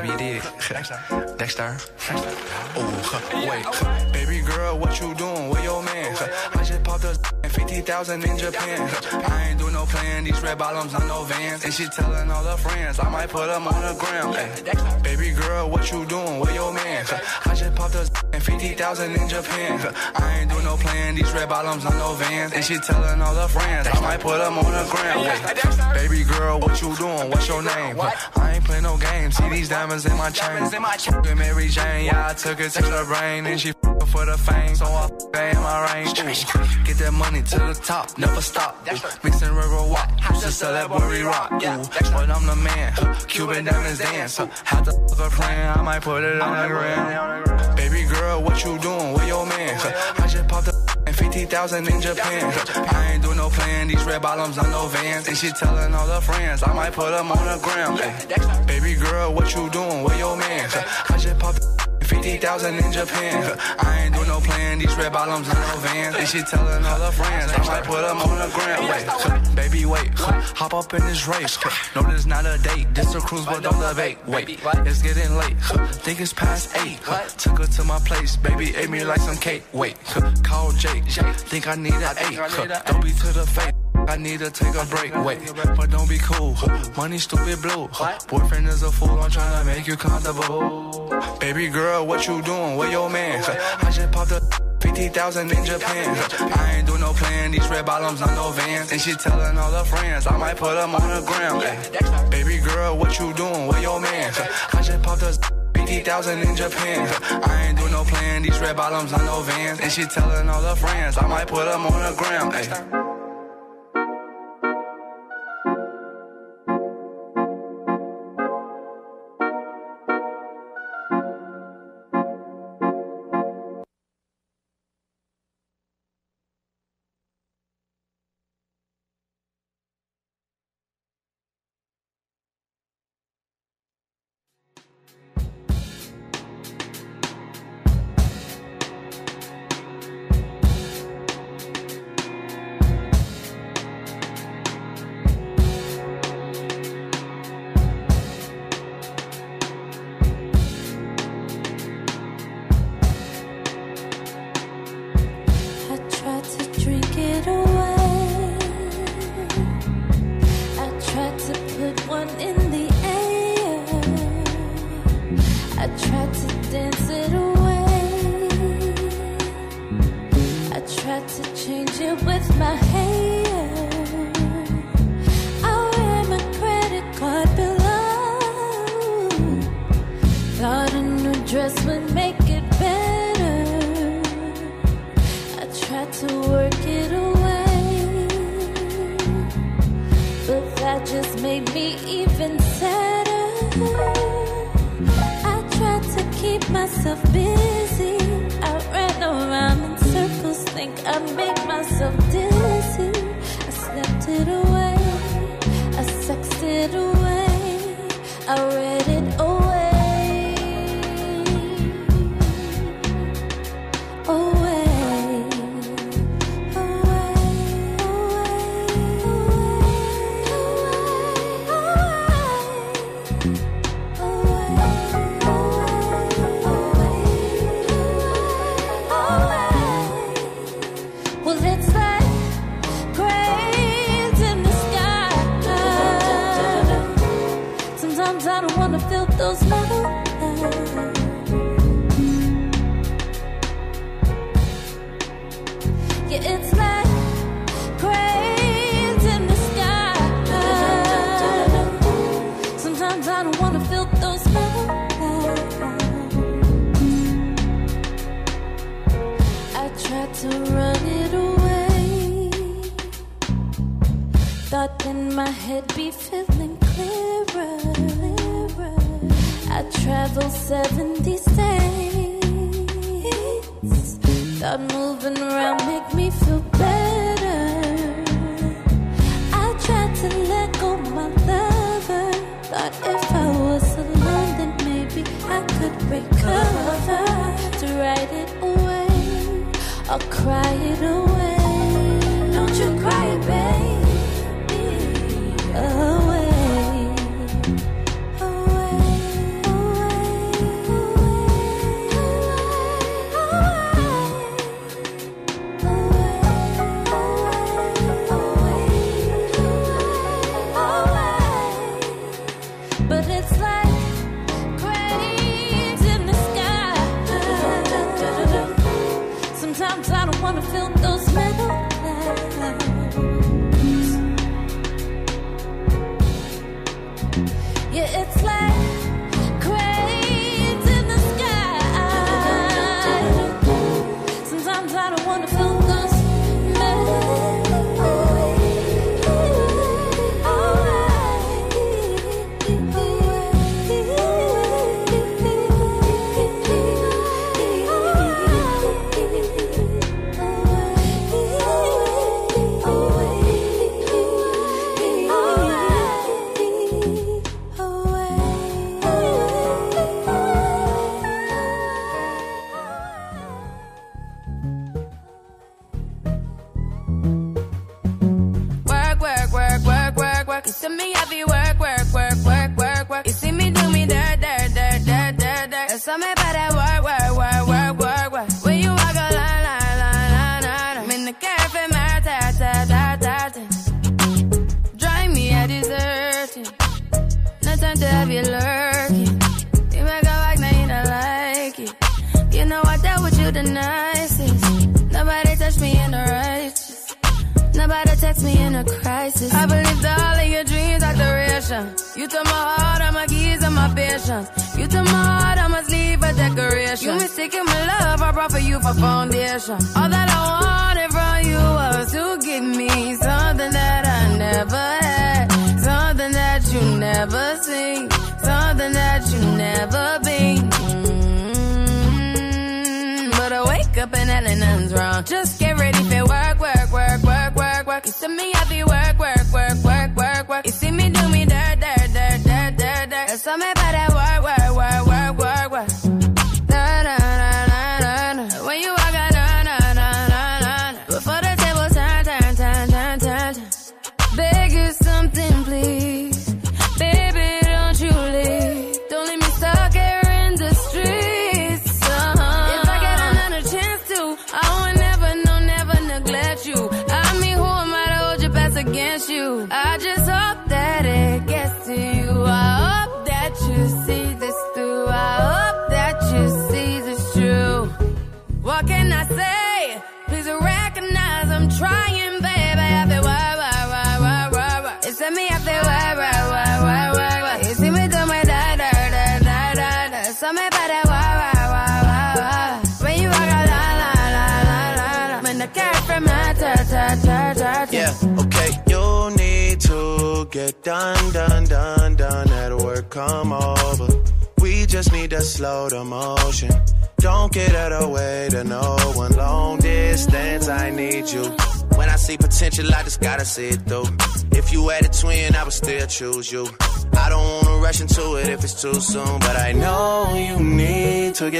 baby, you did. Dexter. Oh, wait. Baby girl, what you doing? Where your man? I just popped a 50,000 in Japan. I ain't do no plan, these red bottoms on no vans. And she telling all her friends, I might put them on the. Ay, baby girl, what you doing? Where your man? I just popped a 50,000 in Japan. I ain't do no plan, these red bottoms on no vans. And she telling all her friends, I might put them on the. Ay, baby girl, what you doing? What's your name? I ain't play no games, see these diamonds in my chain. Mary Jane, yeah, I took it to the brain. And she for the fame, so I in my range. Ooh, Get that money to the top, never stop. Ooh, Mixing regular used to sell that worry rock. Ooh, but I'm the man, Cuban diamonds dance. Huh, had to fuck a plan, I might put it on the gram. Baby girl, what you doing? Where your man? I just popped a and 50,000 in Japan. I ain't do no plan, these red bottoms on no vans. And she telling all her friends, I might put them on the. Ay, baby girl, what you doing? Where your man? I just popped 50,000 in Japan. I ain't do no plan, these red bottoms on no vans. And she telling all her friends, I might put them on the gram. Wait, baby, wait, hop up in this race. No, this not a date, this a cruise, but don't debate. Wait, it's getting late, think it's past eight. Took her to my place, baby, ate me like some cake. Wait, call Jake, think I need an eight. Don't be to the face. I need to take a break, wait, but don't be cool. Money stupid blue. Boyfriend is a fool, I'm trying to make you comfortable. Baby girl, what you doing? Where your man? I just popped a 50,000 in Japan. I ain't do no plan, these red bottoms on no vans. And she telling all her friends, I might put them on the gram. Ay, baby girl, what you doing? Where your man? I just popped a 50,000 in Japan. I ain't do no plan, these red bottoms on no vans. And she telling all her friends, I might put them on the gram. Ay.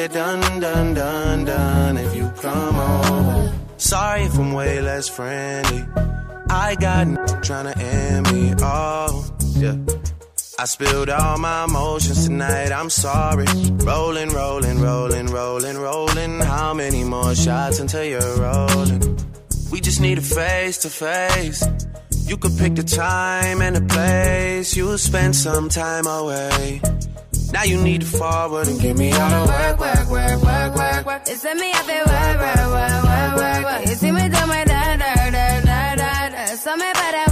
get done, done, done, done if you come over. Sorry if I'm way less friendly. I got tryna trying to end me. all. yeah. I spilled all my emotions tonight, I'm sorry. Rolling, rolling, rolling, rolling, rolling. How many more shots until you're rolling? We just need a face to face. You could pick the time and the place, you'll spend some time away. Now you need to forward and give me all the work, work, work, work, work, work. It's me up and work, work, work, work, work. You see me do my da da da da da. So me better.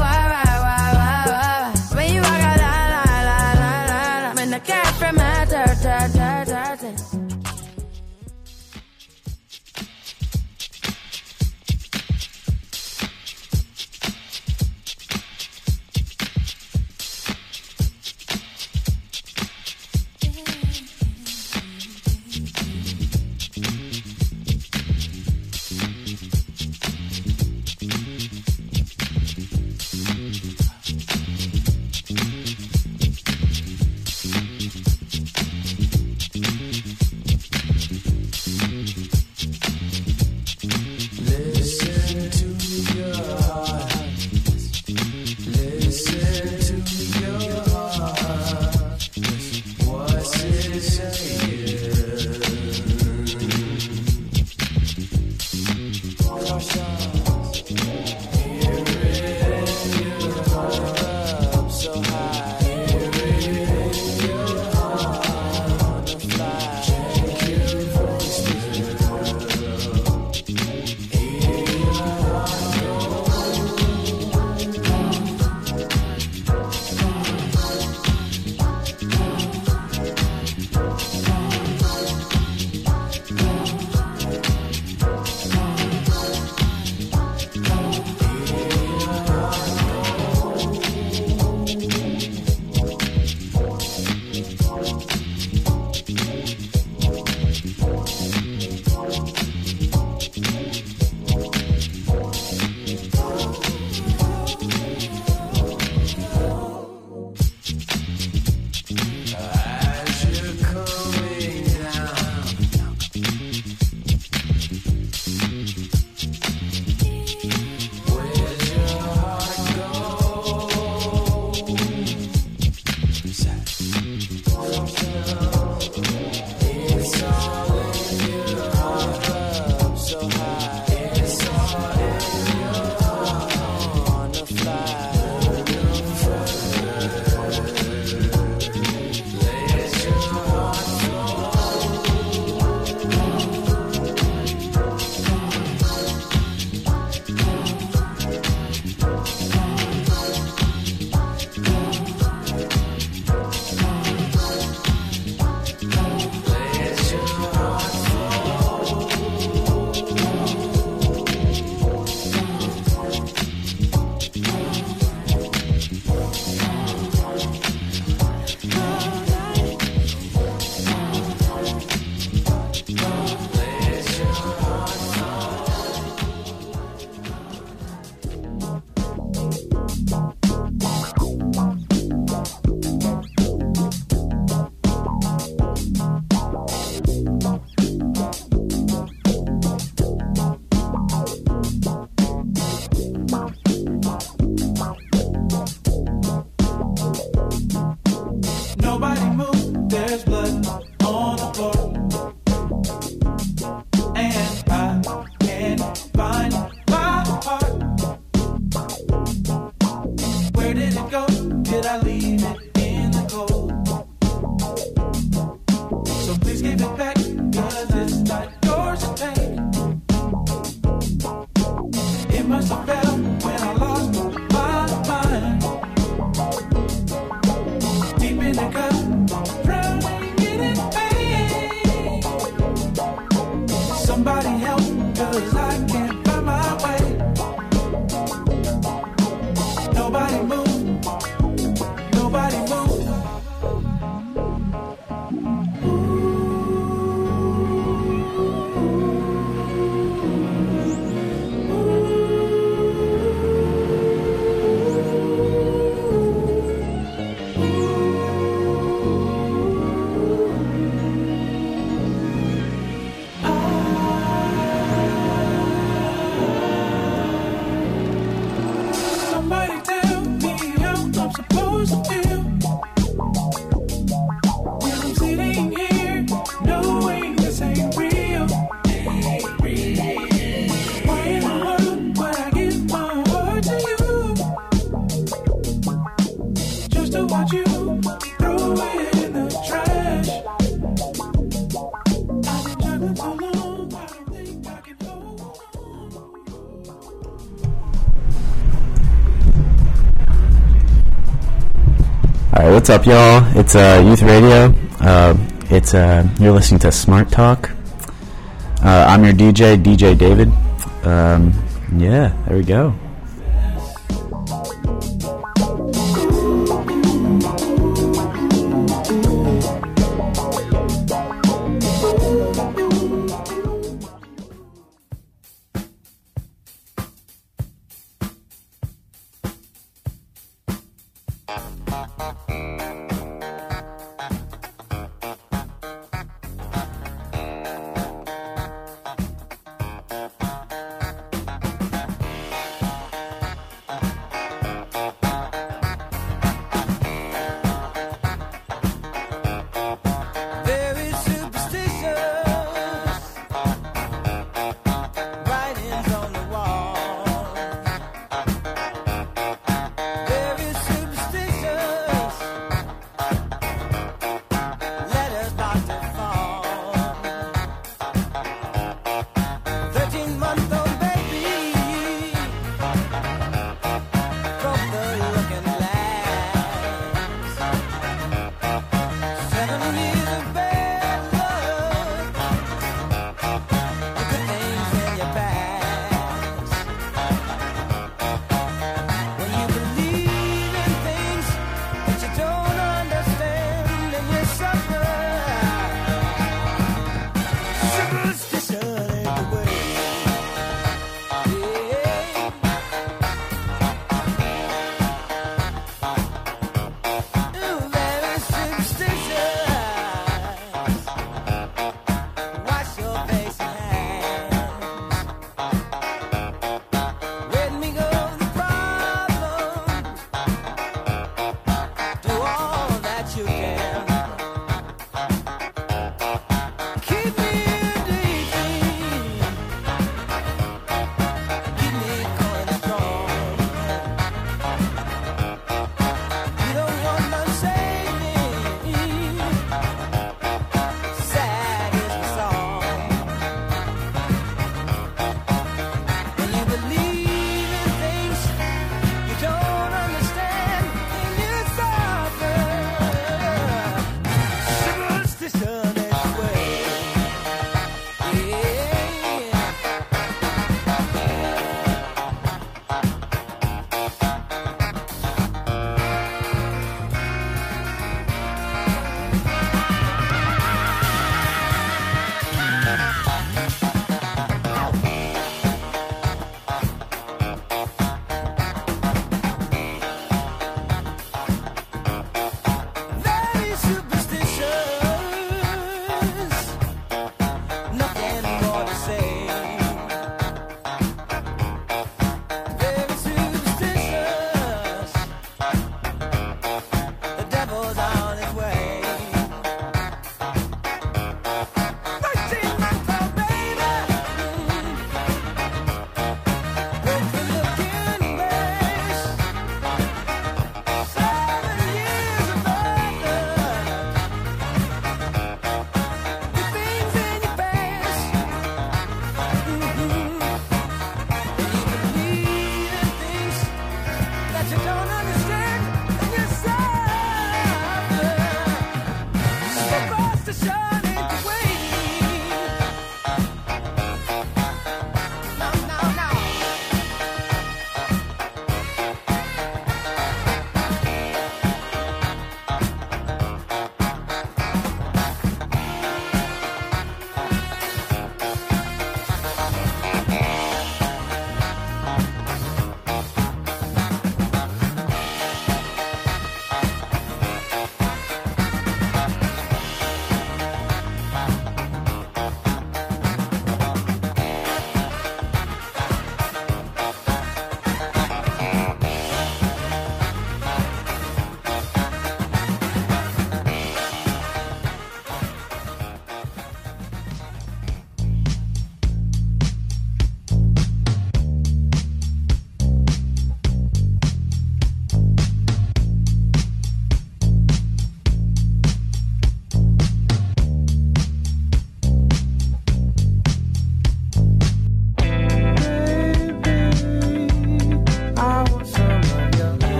What's up, y'all? It's uh, Youth Radio. Uh, it's uh, you're listening to Smart Talk. Uh, I'm your DJ, DJ David. Um, yeah, there we go.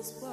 Life with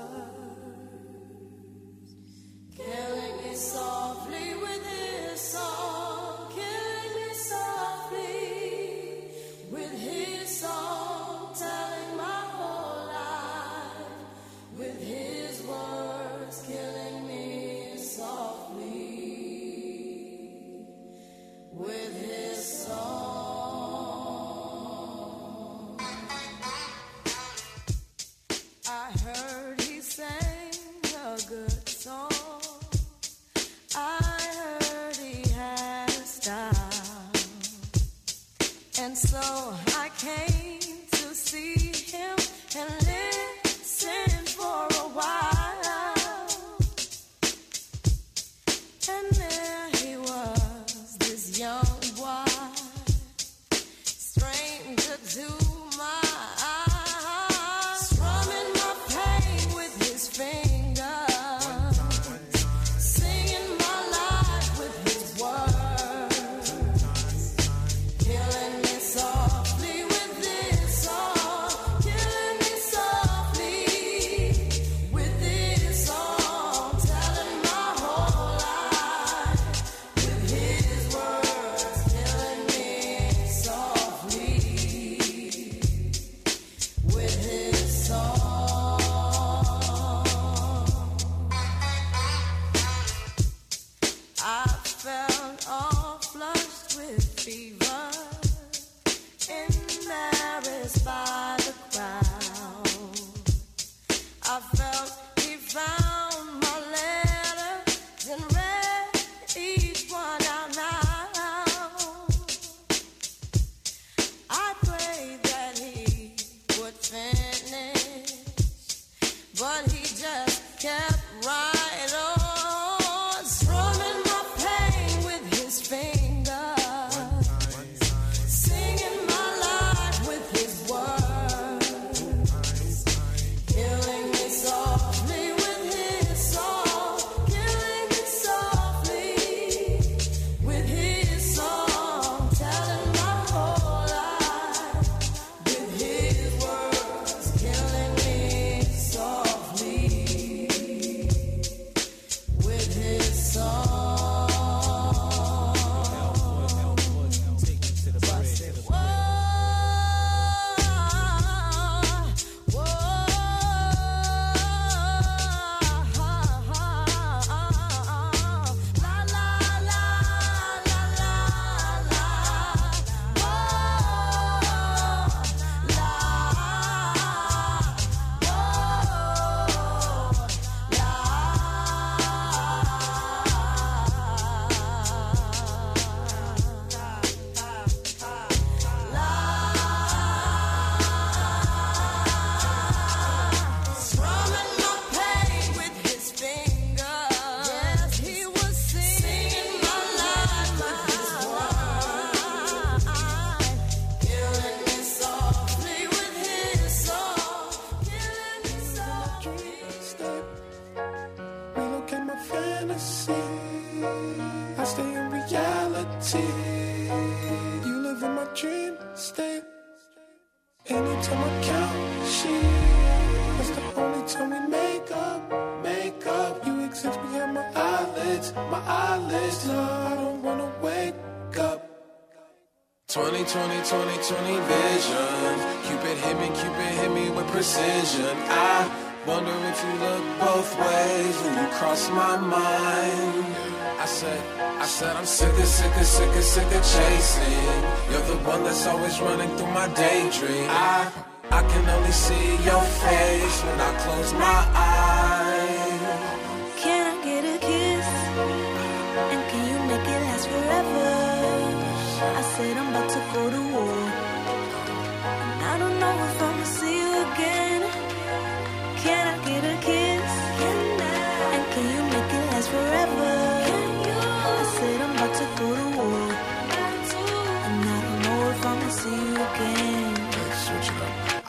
20, 20 vision. Cupid hit me, Cupid hit me with precision. I wonder if you look both ways when you cross my mind. I said, I said I'm sick of, sick of, sick of, sick of chasing. You're the one that's always running through my daydream. I, I can only see your face when I close my eyes.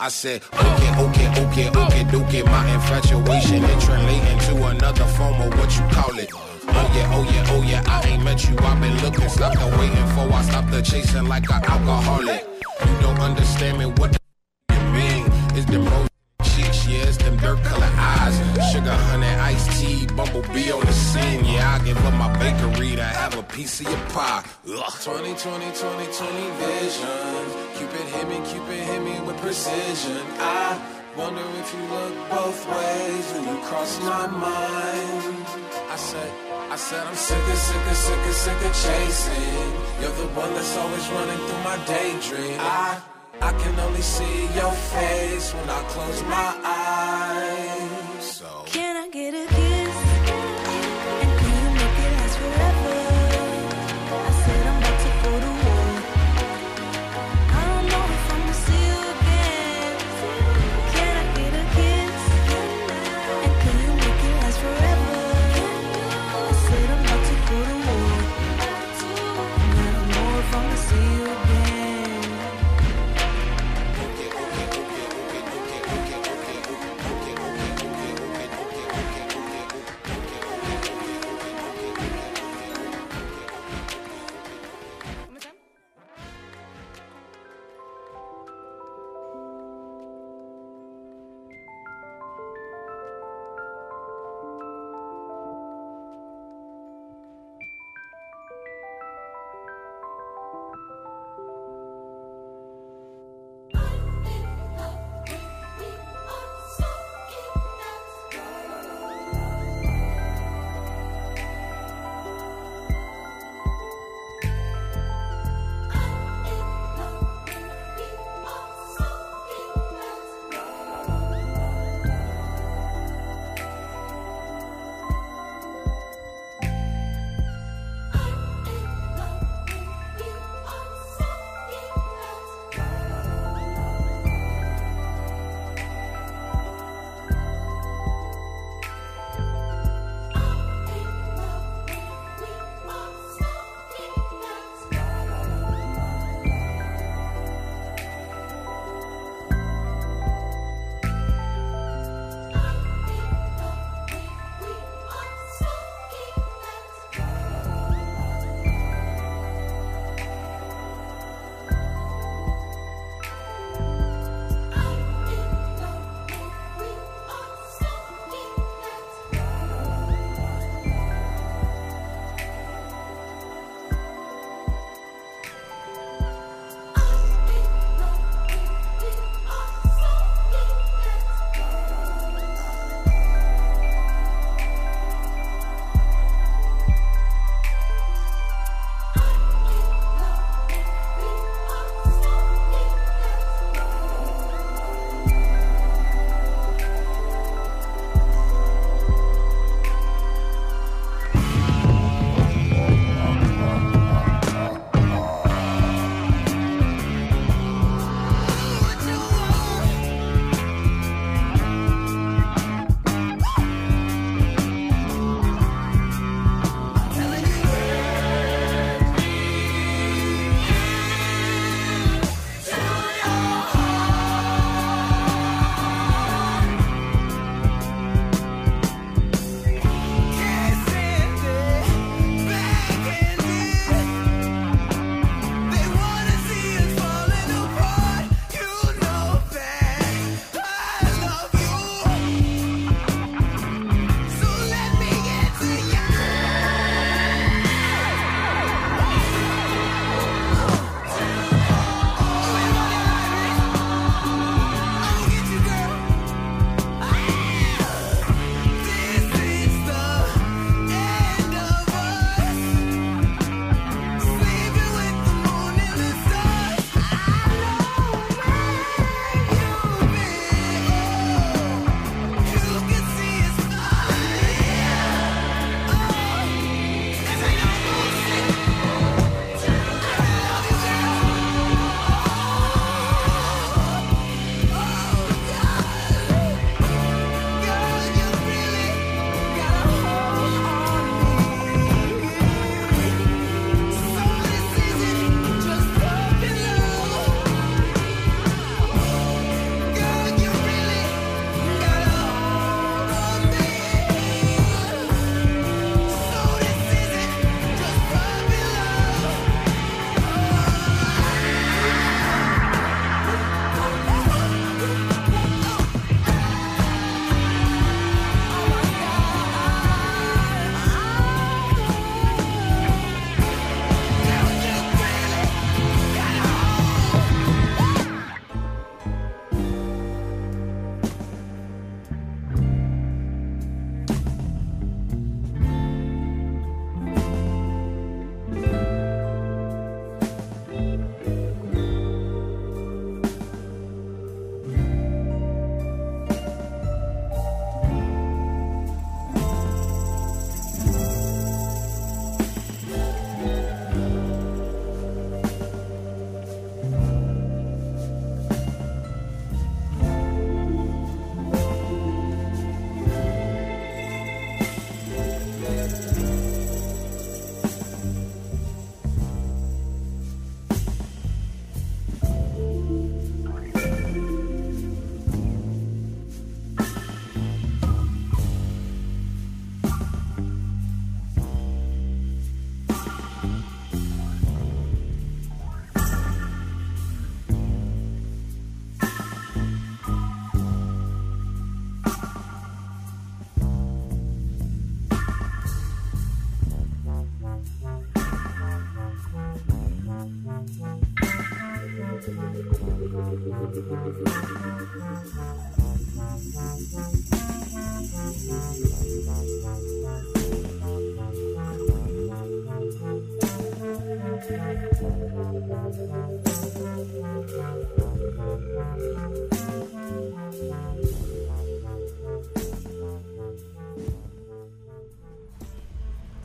I said, okay, okay, okay, okay, okay. My infatuation it translating to another form of what you call it. Oh yeah, oh yeah, oh yeah. I ain't met you. I've been looking, stopped the waiting for. I stopped the chasing like an alcoholic. You don't understand me. What 20, 20, 20, 20 vision. Cupid hit me, Cupid hit me with precision. I wonder if you look both ways when you cross my mind. I said, I said I'm sick of, sick of, sick of, sick of chasing. You're the one that's always running through my daydream. I, I can only see your face when I close my eyes.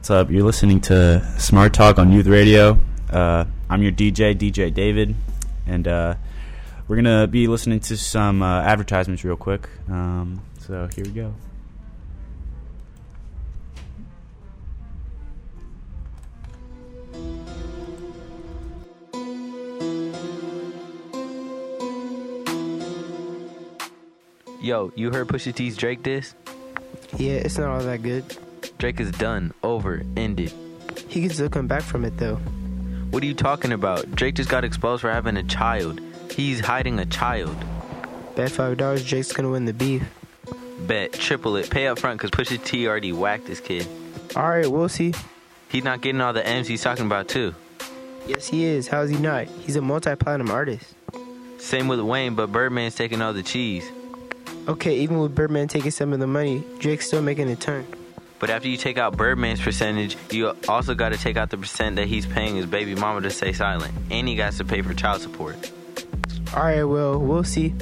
What's up? You're listening to Smart Talk on Youth Radio. Uh, I'm your DJ, DJ David, and uh, we're gonna be listening to some uh, advertisements real quick. Um, so here we go. Yo, you heard Pusha T's Drake diss? Yeah, it's not all that good. Drake is done, over, ended. He can still come back from it though. What are you talking about? Drake just got exposed for having a child. He's hiding a child. Bet five dollars Drake's gonna win the beef. Bet, triple it, pay up front because Pusha T already whacked this kid. Alright, we'll see. He's not getting all the M's he's talking about too. Yes he is. How's he not? He's a multi platinum artist. Same with Wayne, but Birdman's taking all the cheese. Okay, even with Birdman taking some of the money, Drake's still making a turn. But after you take out Birdman's percentage, you also got to take out the percent that he's paying his baby mama to stay silent. And he got to pay for child support. Alright, well, we'll see.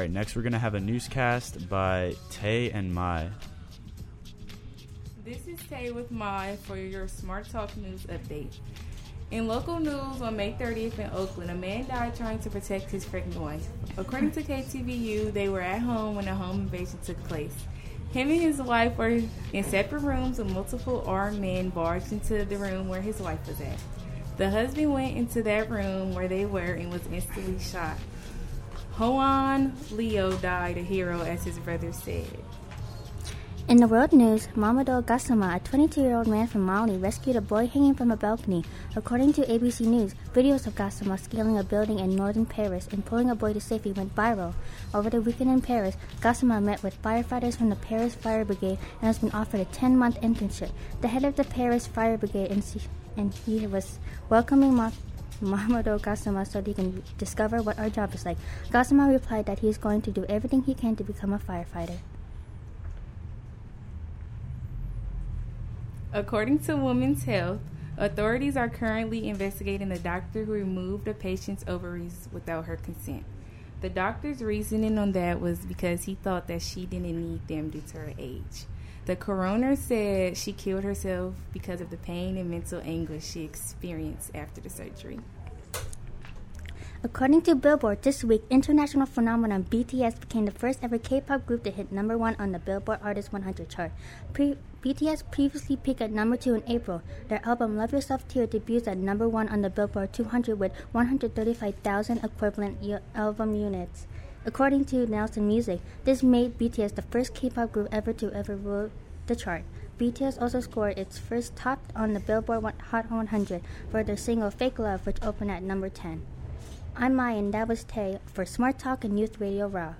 All right, next we're gonna have a newscast by Tay and Mai. This is Tay with Mai for your Smart Talk News update. In local news on May 30th in Oakland, a man died trying to protect his pregnant wife. According to KTVU, they were at home when a home invasion took place. Him and his wife were in separate rooms with multiple armed men barged into the room where his wife was at. The husband went into that room where they were and was instantly shot. Hoan Leo died a hero, as his brother said. In the world news, Mamadou Gassama, a 22-year-old man from Mali, rescued a boy hanging from a balcony. According to ABC News, videos of Gassama scaling a building in northern Paris and pulling a boy to safety went viral. Over the weekend in Paris, Gassama met with firefighters from the Paris Fire Brigade and has been offered a 10-month internship. The head of the Paris Fire Brigade and, he was welcoming Ma- Mamadou Gassama so he can discover what our job is like. Gassama replied that he is going to do everything he can to become a firefighter. According to Women's Health, authorities are currently investigating the doctor who removed a patient's ovaries without her consent. The doctor's reasoning on that was because he thought that she didn't need them due to her age. The coroner said she killed herself because of the pain and mental anguish she experienced after the surgery. According to Billboard, this week, international phenomenon BTS became the first ever K-pop group to hit number one on the Billboard Artist 100 chart. Pre- BTS previously peaked at number two in April. Their album Love Yourself Tear debuts at number one on the Billboard 200 with 135,000 equivalent u- album units. According to Nielsen Music, this made BTS the first K-pop group ever to ever rule the chart. BTS also scored its first top on the Billboard Hot 100 for their single Fake Love, which opened at number 10. I'm Mai, and that was Tay for Smart Talk and Youth Radio Raw.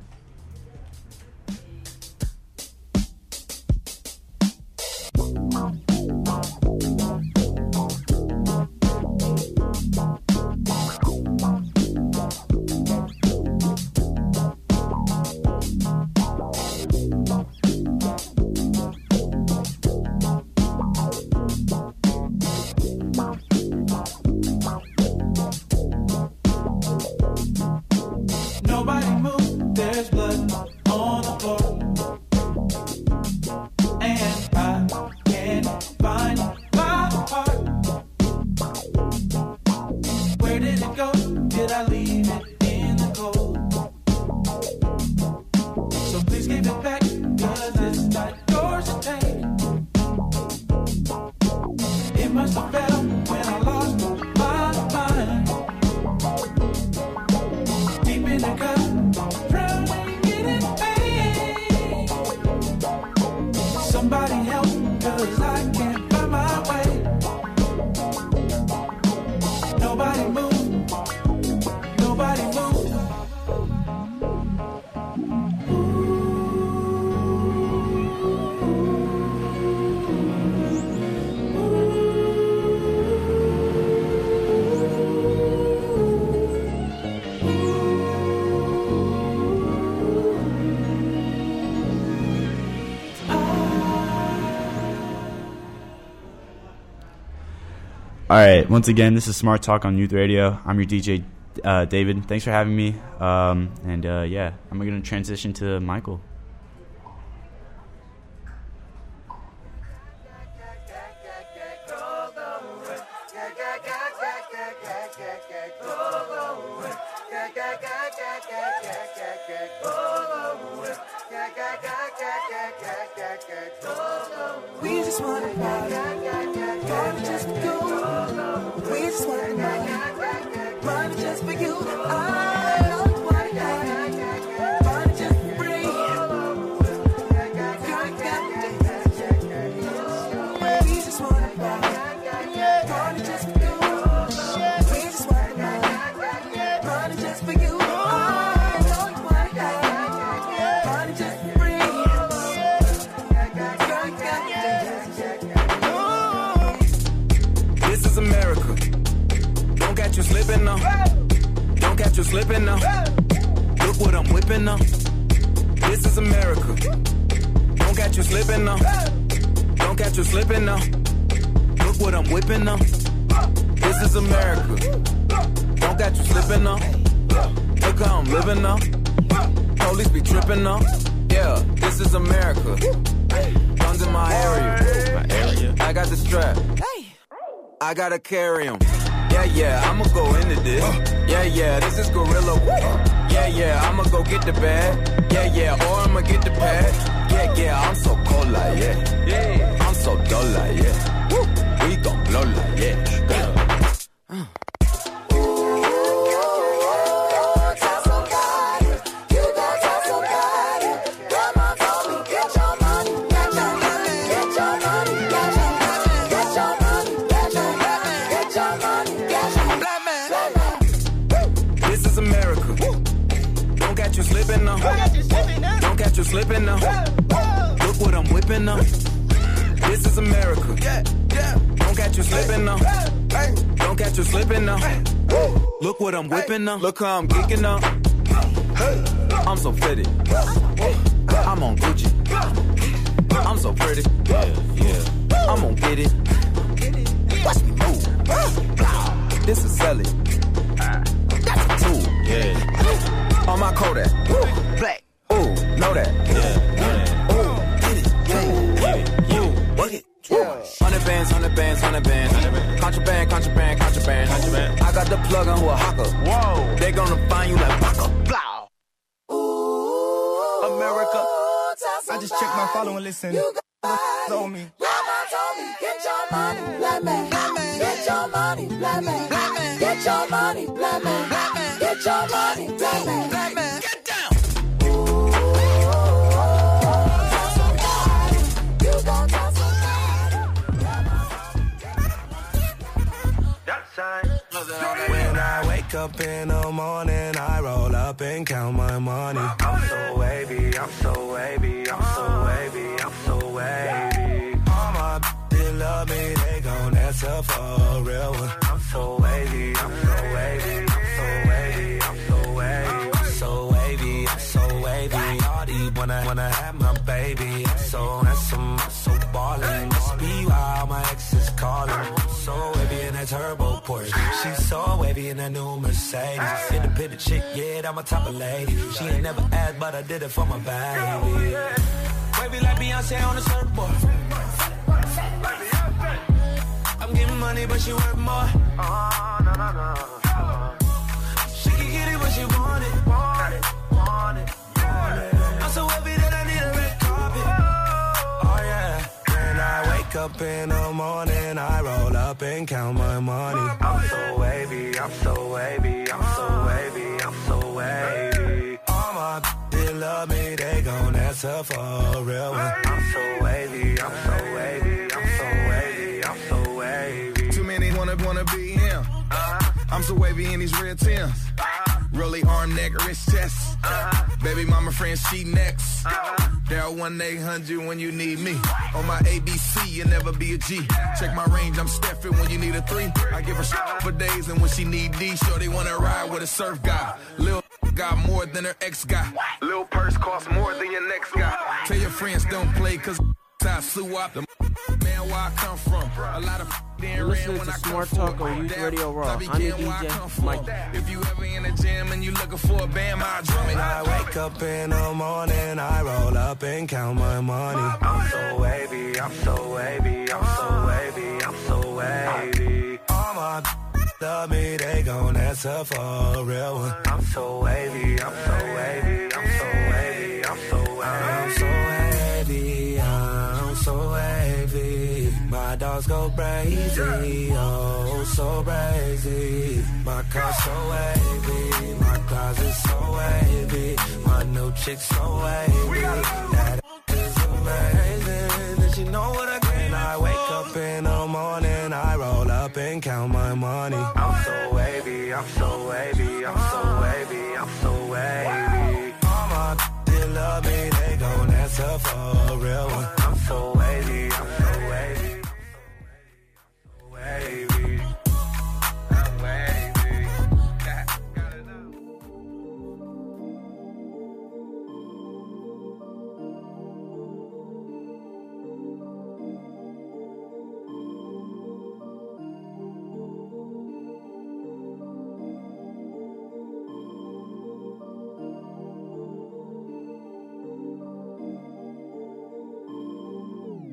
Right. Once again, this is Smart Talk on Youth Radio. I'm your DJ, uh, David. Thanks for having me. Um, and uh, yeah, I'm going to transition to Michael. What I'm whipping now. This is America. Don't catch you slipping now. Don't catch you slipping now. Look what I'm whipping now. Look how I'm kicking now. I'm so pretty. I'm on Gucci. I'm so pretty. Yeah, yeah. I'm gonna get it. Watch me move. This is Sally. That's a tool. Yeah. On my Kodak. Black. Ooh, know that. Yeah. Bands, hundred bands, hundred bands. Contraband, contraband, contraband. I got the plug on who a hawker. Whoa. They gonna find you like Waka Blah. America. I just checked my follow and listen. You got on me. Grandma told me, get your money, black man. Get your money, black man. Get your money, black man. Get your money, black man. Get down. Wake up in the morning, I roll up and count my money. I'm so wavy, I'm so wavy, I'm so wavy, I'm so wavy. All my they love me, they gon' answer for a real one. I'm so wavy, I'm so wavy, I'm so wavy, I'm so wavy. I'm so wavy, I'm so wavy. All these wanna wanna have my baby. I'm so handsome, I'm so ballin'. Must be why my ex is calling. So wavy in that turbo Porsche. She's so wavy in that new Mercedes. Independent chick, yeah, I'm a type of lady. She ain't never asked, but I did it for my baby. Wavy like Beyonce on the surfboard. I'm getting money, but she worth more. She can get it when she want it. Want it, want it, want it. I'm so happy that wake up in the morning, I roll up and count my money. I'm so wavy, I'm so wavy, I'm so wavy, I'm so wavy. All my they love me, they gon' answer for a real one. I'm so wavy, I'm so wavy, I'm so wavy, I'm so wavy. Too many wanna wanna be him. I'm so wavy in these red Tims. Really arm, neck, wrist, chest. Uh-huh. Baby mama friend, she next. Uh-huh. Dial 1 800 when you need me. On my ABC, you never be a G. Check my range, I'm Steffin when you need a three. I give her shit for days, and when she need D, sure they wanna ride with a surf guy. Lil got more than her ex guy. Lil purse costs more than your next guy. Tell your friends don't play, cause I flew up the man where I come from. A lot of then You're ran listening when to I Smart Talk on Youth Radio Raw. I be I'm the getting where I DJ. Mike. If you ever in the gym and you looking for a band, I drum it. When I wake up in the morning, I roll up and count my money. I'm so wavy, I'm so wavy, I'm so wavy, I'm so wavy. All my love me, they gon' answer for a real one. I'm so wavy, I'm so wavy, I'm so wavy, I'm so wavy. I'm so wavy, I'm so wavy. My dogs go crazy, oh so crazy. My car so wavy, my closet so wavy. My new chick so wavy. That is amazing. That you know what I get. I wake up in the morning, I roll up and count my money. I'm so wavy, I'm so wavy, I'm so wavy, I'm so wavy. All my they love me, they gon' answer for a real one.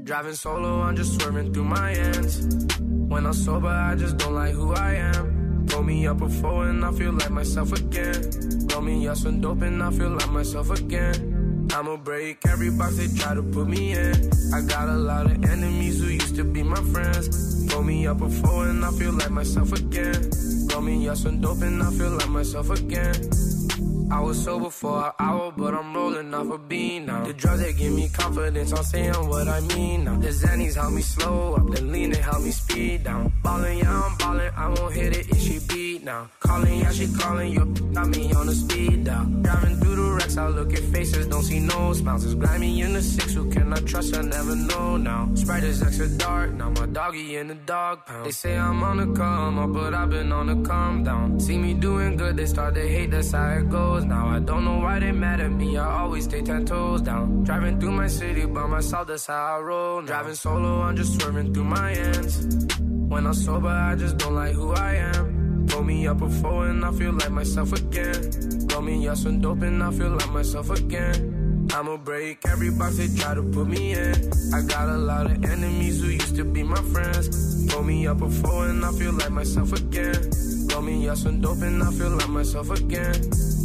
Driving solo, I'm just swerving through my ends. When I'm sober, I just don't like who I am. Roll me up a before and I feel like myself again. Roll me up some dope and I feel like myself again. I'ma break every box they try to put me in. I got a lot of enemies who used to be my friends. Roll me up a before and I feel like myself again. Roll me up some dope and I feel like myself again. I was sober for an hour, but I'm rolling off a bean now. The drugs that give me confidence, I'm saying what I mean now. The Xannies help me slow up, the lean they help me speed down. Ballin', yeah, I'm ballin', I won't hit it if she beat now. Calling, yeah, she calling, you got me on the speed dial. Driving through the wrecks, I look at faces, don't see no smiles. It's grimy in the six, who can I trust? I never know now. Sprite is extra dark, now my doggy in the dog pound. They say I'm on the come up, but I've been on the calm down. See me doing good, they start to hate, that's how it goes now. I don't know why they mad at me, I always stay ten toes down. Driving through my city by myself, that's how I roll. Now. Driving solo, I'm just swerving through my ends. When I'm sober, I just don't like who I am. Roll me up a before and I feel like myself again. Roll me up some dope and I feel like myself again. I'ma break every box they try to put me in. I got a lot of enemies who used to be my friends. Roll me up a before and I feel like myself again. Roll me up some dope and I feel like myself again.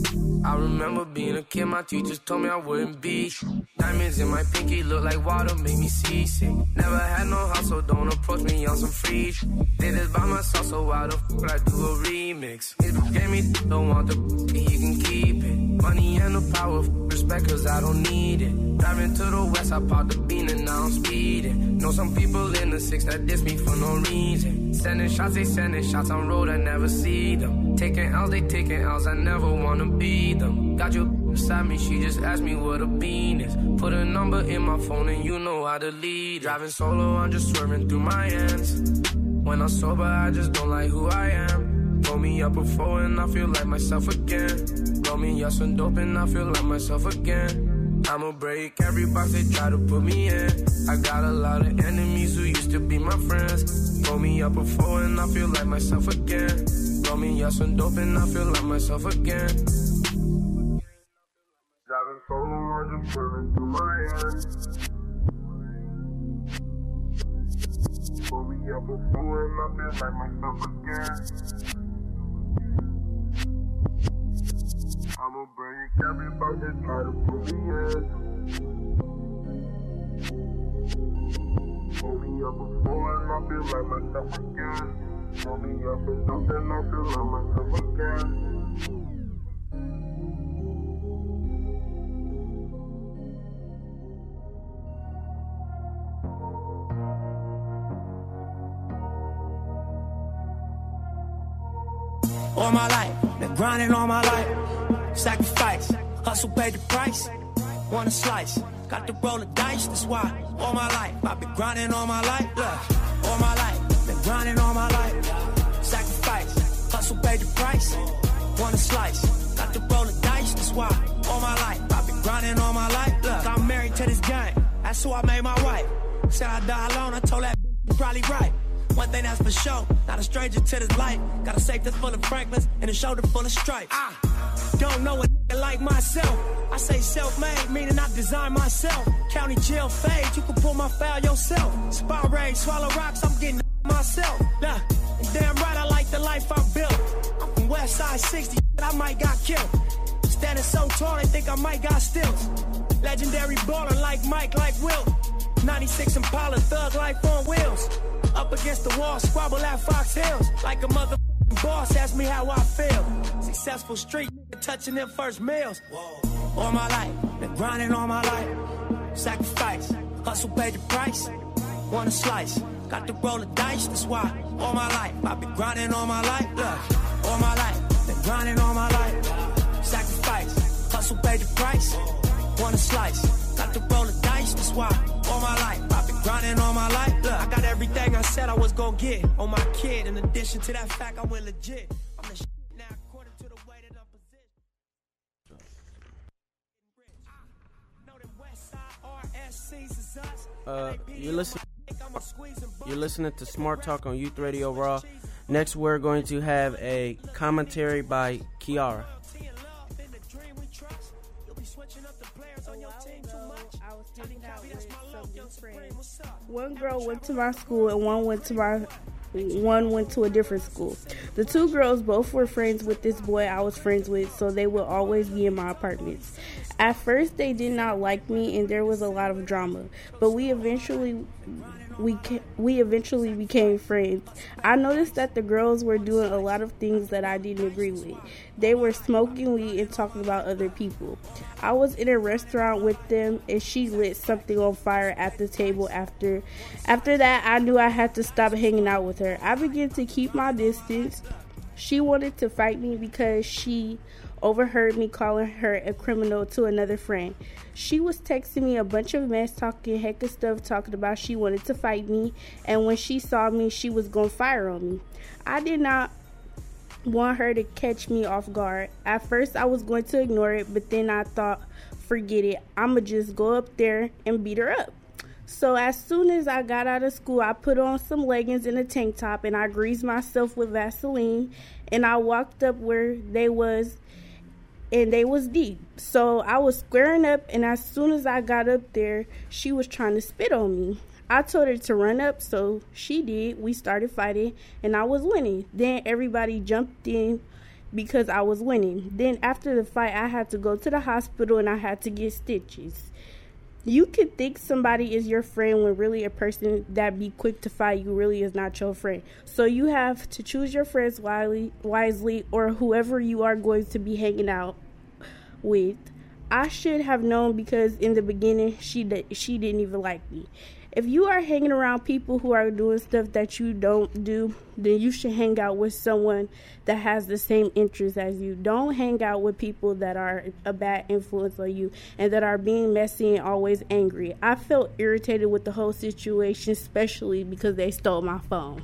I remember being a kid, my teachers told me I wouldn't be. Diamonds in my pinky look like water, make me seasick. Never had no house, so don't approach me on some free. Did this by myself, so why the fuck I do a remix? You gave me, don't want the you can keep it. Money and the power, respect, cause I don't need it. Driving to the west, I popped the bean and now I'm speeding. Know some people in the six that diss me for no reason. Sending shots, they sending shots on road, I never see them. Taking L's, they taking L's, I never wanna be them. Got your beside me, she just asked me what a bean is. Put a number in my phone and you know how to lead. Driving solo, I'm just swerving through my hands. When I'm sober, I just don't like who I am. Roll me up before and I feel like myself again. Roll me up some dope and I feel like myself again. I'ma break every box they try to put me in. I got a lot of enemies who used to be my friends. Roll me up before and I feel like myself again. Roll me up some dope and I feel like myself again. I'm through my hands. Pull me up before and I feel like myself again. I'ma break that try to put me in. Pull me up before and I feel like myself again. Pull me up and something I feel like myself again. All my life. Been grinding all my life. Sacrifice, hustle paid the price. Want a slice, got to roll the dice. That's why all my life I've been grinding all my life. Look, all my life, been grinding all my life. Sacrifice, hustle paid the price. Want a slice, got to roll the dice. That's why all my life I've been grinding all my life. Look, I'm married to this game. That's who I made my wife. Said I die alone. I told that you probably right. One thing that's for sure, not a stranger to this life. Got a safe that's full of Franklins and a shoulder full of stripes. I don't know a nigga like myself. I say self-made, meaning I design myself. County jail fade, you can pull my file yourself. Spy raid, swallow rocks, I'm getting myself. Nah, damn right I like the life I built. I'm from West Side 60, I might got killed. Standing so tall, they think I might got stills. Legendary baller like Mike, like Will. 96 Impala, thug life on wheels. Up against the wall, squabble at Fox Hills. Like a mother boss, ask me how I feel. Successful street, touching them first meals. All my life, been grinding all my life. Sacrifice, hustle paid the price. Want a slice, got to roll the dice, that's why. All my life, I've been grinding all my life. Look, all my life, been grinding all my life. Sacrifice, hustle paid the price. Want a slice, got to roll the dice, that's why. All my life, I've been grinding all my life. Look, I got everything I said I was gonna get on my kid. In addition to that fact, I went legit. I'm the shit now, according to the way that I'm positioned. Uh, you're listening. You're listening to Smart Talk on Youth Radio Raw. Next, we're going to have a commentary by Kiara. One girl went to my school and one went to my one went to a different school. The two girls both were friends with this boy I was friends with, so they would always be in my apartments. At first they did not like me and there was a lot of drama, but we eventually we we eventually became friends. I noticed that the girls were doing a lot of things that I didn't agree with. They were smoking weed and talking about other people. I was in a restaurant with them and she lit something on fire at the table after after that I knew I had to stop hanging out with her. I began to keep my distance. She wanted to fight me because she overheard me calling her a criminal to another friend. She was texting me a bunch of mess, talking heck of stuff, talking about she wanted to fight me, and when she saw me, she was gonna fire on me. I did not want her to catch me off guard. At first, I was going to ignore it, but then I thought, forget it, I'ma just go up there and beat her up. So as soon as I got out of school, I put on some leggings and a tank top and I greased myself with Vaseline and I walked up where they was and they was deep. So I was squaring up and as soon as I got up there, she was trying to spit on me. I told her to run up, so she did. We started fighting, and I was winning. Then everybody jumped in because I was winning. Then after the fight, I had to go to the hospital and I had to get stitches. You could think somebody is your friend when really a person that be quick to fight you really is not your friend. So you have to choose your friends wisely, wisely or whoever you are going to be hanging out with. I should have known because in the beginning she she didn't even like me. If you are hanging around people who are doing stuff that you don't do, then you should hang out with someone that has the same interests as you. Don't hang out with people that are a bad influence on you and that are being messy and always angry. I felt irritated with the whole situation, especially because they stole my phone.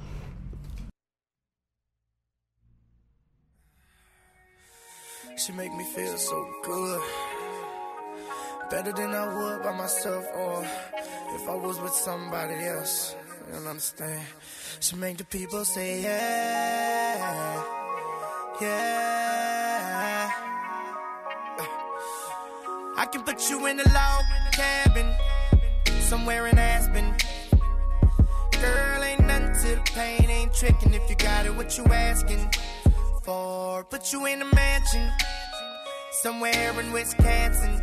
She make me feel so good. Better than I would by myself or if I was with somebody else. You don't understand. She make the people say yeah, yeah. I can put you in a log cabin somewhere in Aspen. Girl, ain't nothing to the pain, ain't tricking if you got it. What you asking for? Put you in a mansion somewhere in Wisconsin.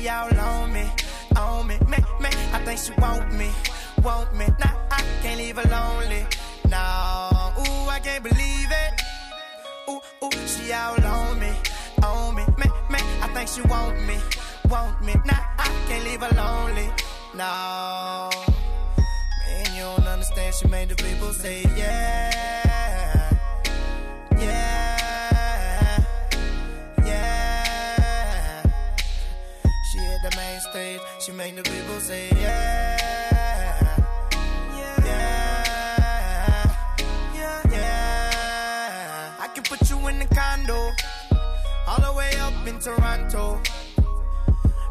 she all on me, on me, me, me. I think she want me, want me. Nah, I can't leave her lonely. No, ooh, I can't believe it. Ooh, ooh, she all on me, on me, me, me. I think she want me, want me. Nah, I can't leave her lonely. No, man, you don't understand. She made the people say yeah, stage. She make the people say yeah, yeah, yeah, yeah. I can put you in the condo, all the way up in Toronto.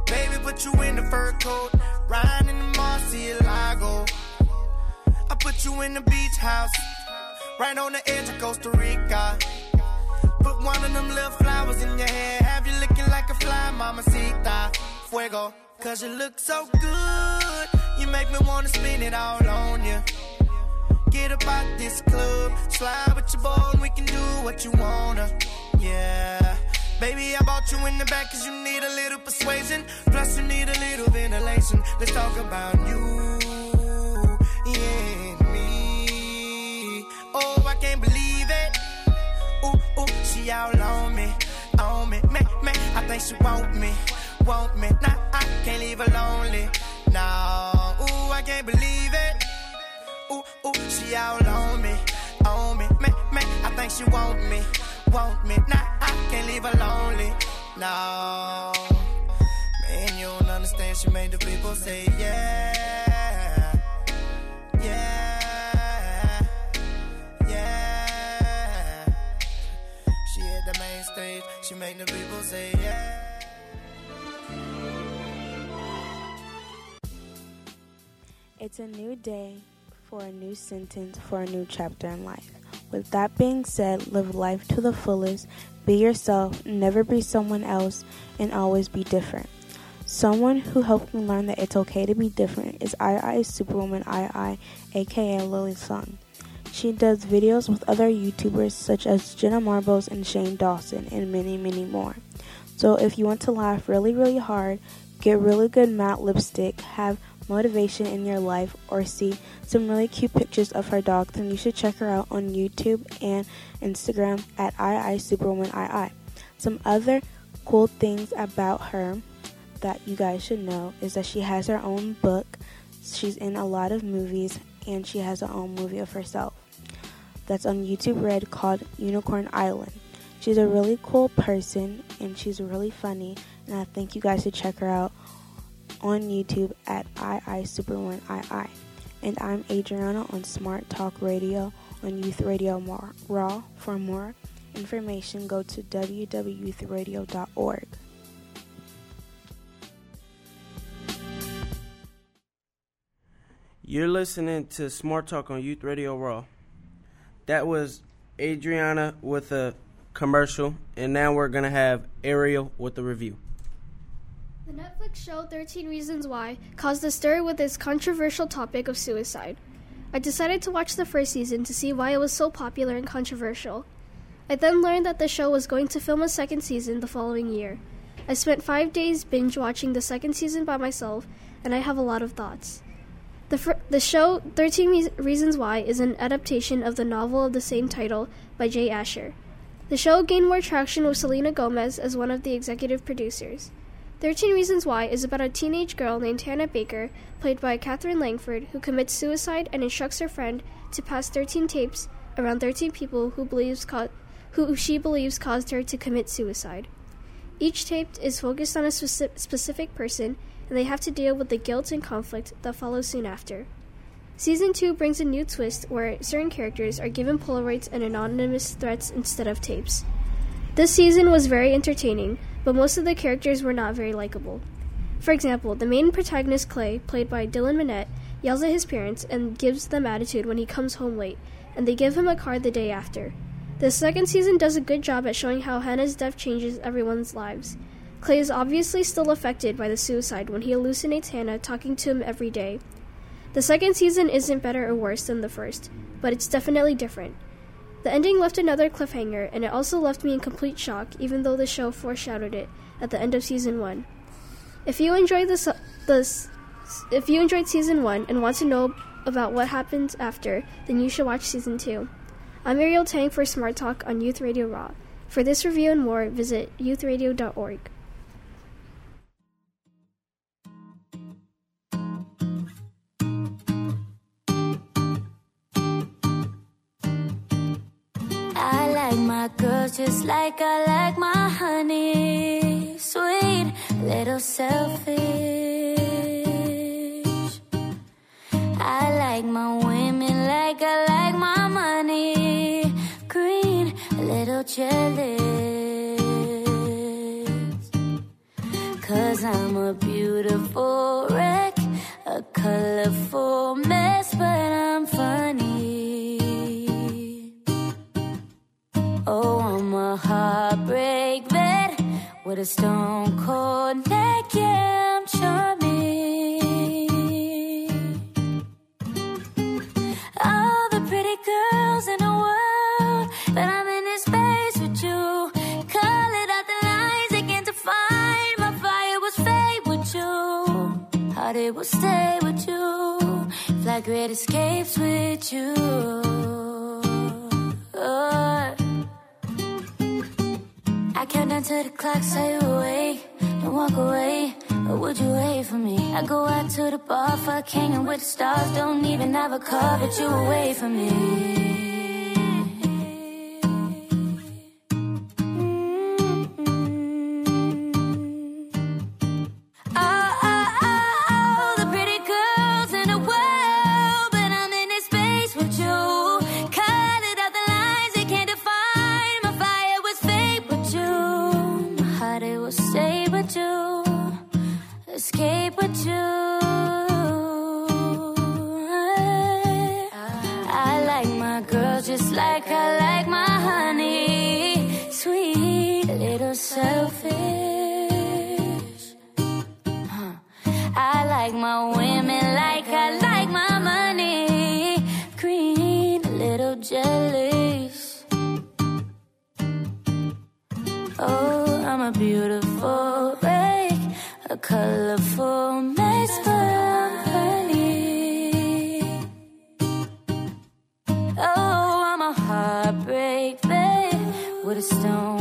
Baby, put you in the fur coat, riding in the Murcielago. I put you in the beach house, right on the edge of Costa Rica. Put one of them little flowers in your hair, have you looking like a fly, mamacita. Fuego, cause you look so good. You make me wanna spin it all on you. Get up out this club, slide with your boy, and we can do what you wanna. Yeah. Baby, I bought you in the back cause you need a little persuasion. Plus, you need a little ventilation. Let's talk about you and me. Oh, I can't believe it. Ooh, ooh, she all on me, on me, me, me. I think she want me, want me. Nah, I can't leave her lonely. No, ooh, I can't believe it. Ooh, ooh, she all on me, on me, me, me. I think she want me, want me. Nah, I can't leave her lonely. No, man, you don't understand. She made the people say yeah, yeah, yeah. She hit the main stage. She made the people say yeah. It's a new day for a new sentence for a new chapter in life. With that being said, live life to the fullest, be yourself, never be someone else, and always be different. Someone who helped me learn that it's okay to be different is II Superwoman II, aka Lilly Singh. She does videos with other YouTubers such as Jenna Marbles and Shane Dawson, and many, many more. So if you want to laugh really, really hard, get really good matte lipstick, have motivation in your life, or see some really cute pictures of her dog, then you should check her out on YouTube and Instagram at iisuperwomanii. Some other cool things about her that you guys should know is that she has her own book, she's in a lot of movies, and she has her own movie of herself that's on YouTube Red called Unicorn Island. She's a really cool person and she's really funny, and I think you guys should check her out on YouTube at II1II. And I'm Adriana on Smart Talk Radio on Youth Radio Raw. For more information, go to www.youthradio.org. You're listening to Smart Talk on Youth Radio Raw. That was Adriana with a commercial, and now we're gonna have Ariel with the review. The Netflix show 13 Reasons Why caused a stir with its controversial topic of suicide. I decided to watch the first season to see why it was so popular and controversial. I then learned that the show was going to film a second season the following year. I spent five days binge watching the second season by myself, and I have a lot of thoughts. The, fir- the show 13 Re- Reasons Why is an adaptation of the novel of the same title by Jay Asher. The show gained more traction with Selena Gomez as one of the executive producers. 13 Reasons Why is about a teenage girl named Hannah Baker, played by Katherine Langford, who commits suicide and instructs her friend to pass 13 tapes around 13 people who, believes co- who she believes caused her to commit suicide. Each tape is focused on a speci- specific person, and they have to deal with the guilt and conflict that follows soon after. Season 2 brings a new twist where certain characters are given Polaroids and anonymous threats instead of tapes. This season was very entertaining, but most of the characters were not very likable. For example, the main protagonist Clay, played by Dylan Minnette, yells at his parents and gives them attitude when he comes home late, and they give him a card the day after. The second season does a good job at showing how Hannah's death changes everyone's lives. Clay is obviously still affected by the suicide when he hallucinates Hannah talking to him every day. The second season isn't better or worse than the first, but it's definitely different. The ending left another cliffhanger, and it also left me in complete shock, even though the show foreshadowed it at the end of season one. If you enjoyed this, this, if you enjoyed season one and want to know about what happens after, then you should watch season two. I'm Ariel Tang for Smart Talk on Youth Radio Raw. For this review and more, visit youthradio.org. my girls just like I like my honey. Sweet, little selfish. I like my women like I like my money. Green, little jealous. Cause I'm a beautiful wreck, a colorful with a stone cold I'm charming. All the pretty girls in the world, but I'm in this space with you. Call it out the lines they can't define. My fire was fade with you. Heart it will stay with you. Fly great escapes with you. Count down to the clock, say away. Don't walk away, or would you wait for me? I go out to the bar, fuck hanging with the stars. Don't even have a car, but you away from me. Like I like my honey. Sweet, little selfish. I like my women like I like my money. Green, little jealous. Oh, I'm a beautiful wreck, a colorful mess, stone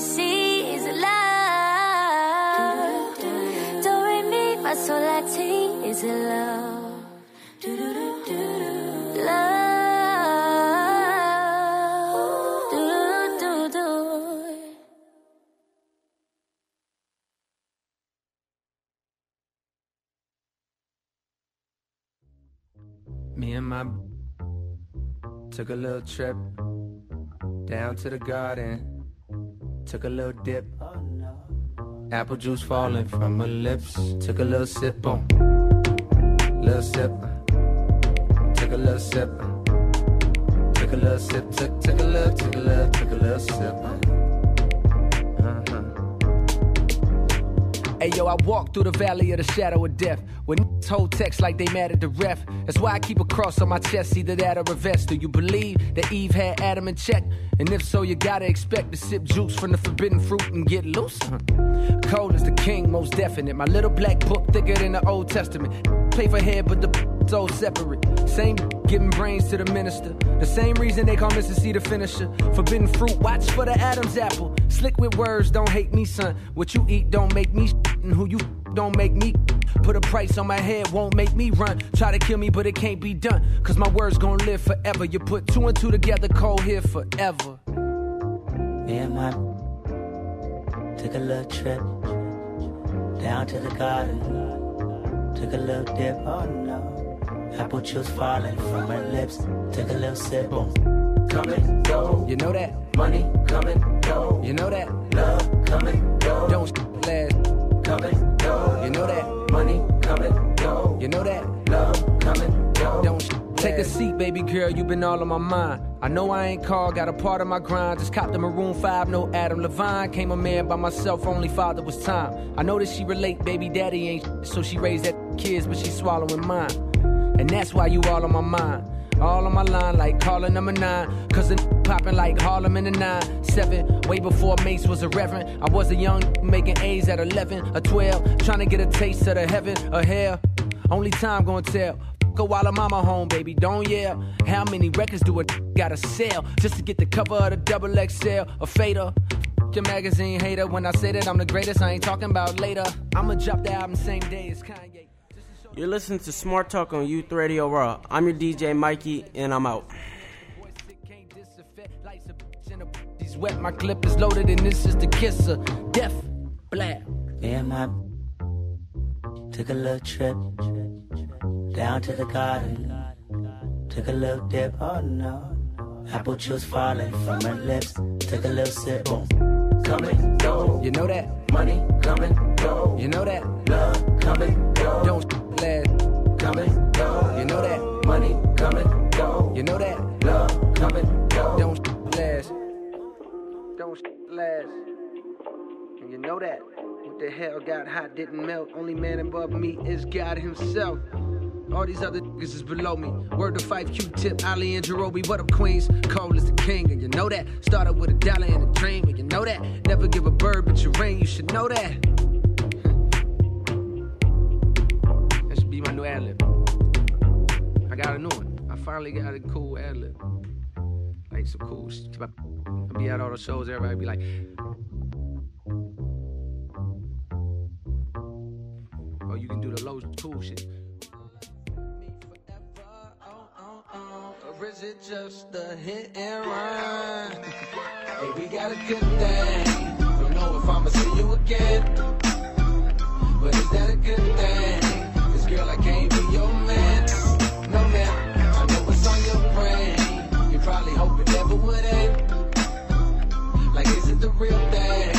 sees love. Don't read me, my soul. I ti is love. Love. Me and my took a little trip down to the garden. Took a little dip. Apple juice falling from her lips. Took a little sip on. Little sip. Took a little sip. Took a little sip. Took took a little took a little took a little sip. Yo, I walk through the valley of the shadow of death. When niggas hold text like they mad at the ref. That's why I keep a cross on my chest, either that or a vest. Do you believe that Eve had Adam in check? And if so, you gotta expect to sip juice from the forbidden fruit and get loose. Cold as the king, most definite. My little black book thicker than the Old Testament. Play for head, but the all separate. Same giving brains to the minister. The same reason they call Mr. Cee the finisher. Forbidden fruit, watch for the Adam's apple. Slick with words, don't hate me, son. What you eat don't make me, and who you don't make me. Put a price on my head, won't make me run. Try to kill me, but it can't be done. Cause my words gon' live forever. You put two and two together, cold here forever. Me and my took a little trip down to the garden. Took a little dip. Oh no. Apple juice falling from her lips. Took a little sip. Boom. Come and go. You know that? Money come and go. You know that? Love come and go. Don't. You know that? Money come go. You know that? Love go. Don't take a seat, baby girl. You been all on my mind. I know I ain't called, got a part of my grind. Just copped a Maroon 5, no Adam Levine. Came a man by myself, only father was time. I know that she relate, baby daddy ain't so she raised that kids, but she swallowing mine. And that's why you all on my mind. All on my line, like calling number nine. Cause the popping like Harlem in the nine. Seven, way before Mace was a reverend. I was a young making A's at 11 or 12. Trying to get a taste of the heaven or hell. Only time gonna tell. Go while her mama home, baby, don't yell. How many records do a gotta sell just to get the cover of the double XL? A fader. Your magazine hater. When I say that I'm the greatest, I ain't talking about later. I'ma drop the album same day as Kanye. You're listening to Smart Talk on Youth Radio Raw. I'm your DJ Mikey, and I'm out. He's wet, my clip is loaded, and this is the kisser. Death, black. Me and my took a little trip down to the garden. Took a little dip. Oh no. Apple juice falling from her lips. Took a little sip. Boom. Come and go. You know that? Money come and go. You know that? Love come and go. Know that? Money come and go. You know that? Love come and go. Don't last. Don't last. And you know that? What the hell got hot didn't melt. Only man above me is God Himself. All these other niggas is below me. Word to Phife Q-tip, Ali and Jarobi. What up, Queens? Cole is the king, and you know that. Started with a dollar and a dream, and you know that. Never give a bird but your ring, you should know that got. I finally got a cool ad lib. Like some cool shit. I'll be at all the shows, everybody be like, oh, you can do the low cool shit. Or is it just a hit and run? hey, we got a good thing. Don't know if I'ma see you again. But is that a good thing? Girl, I can't be your man. The real thing?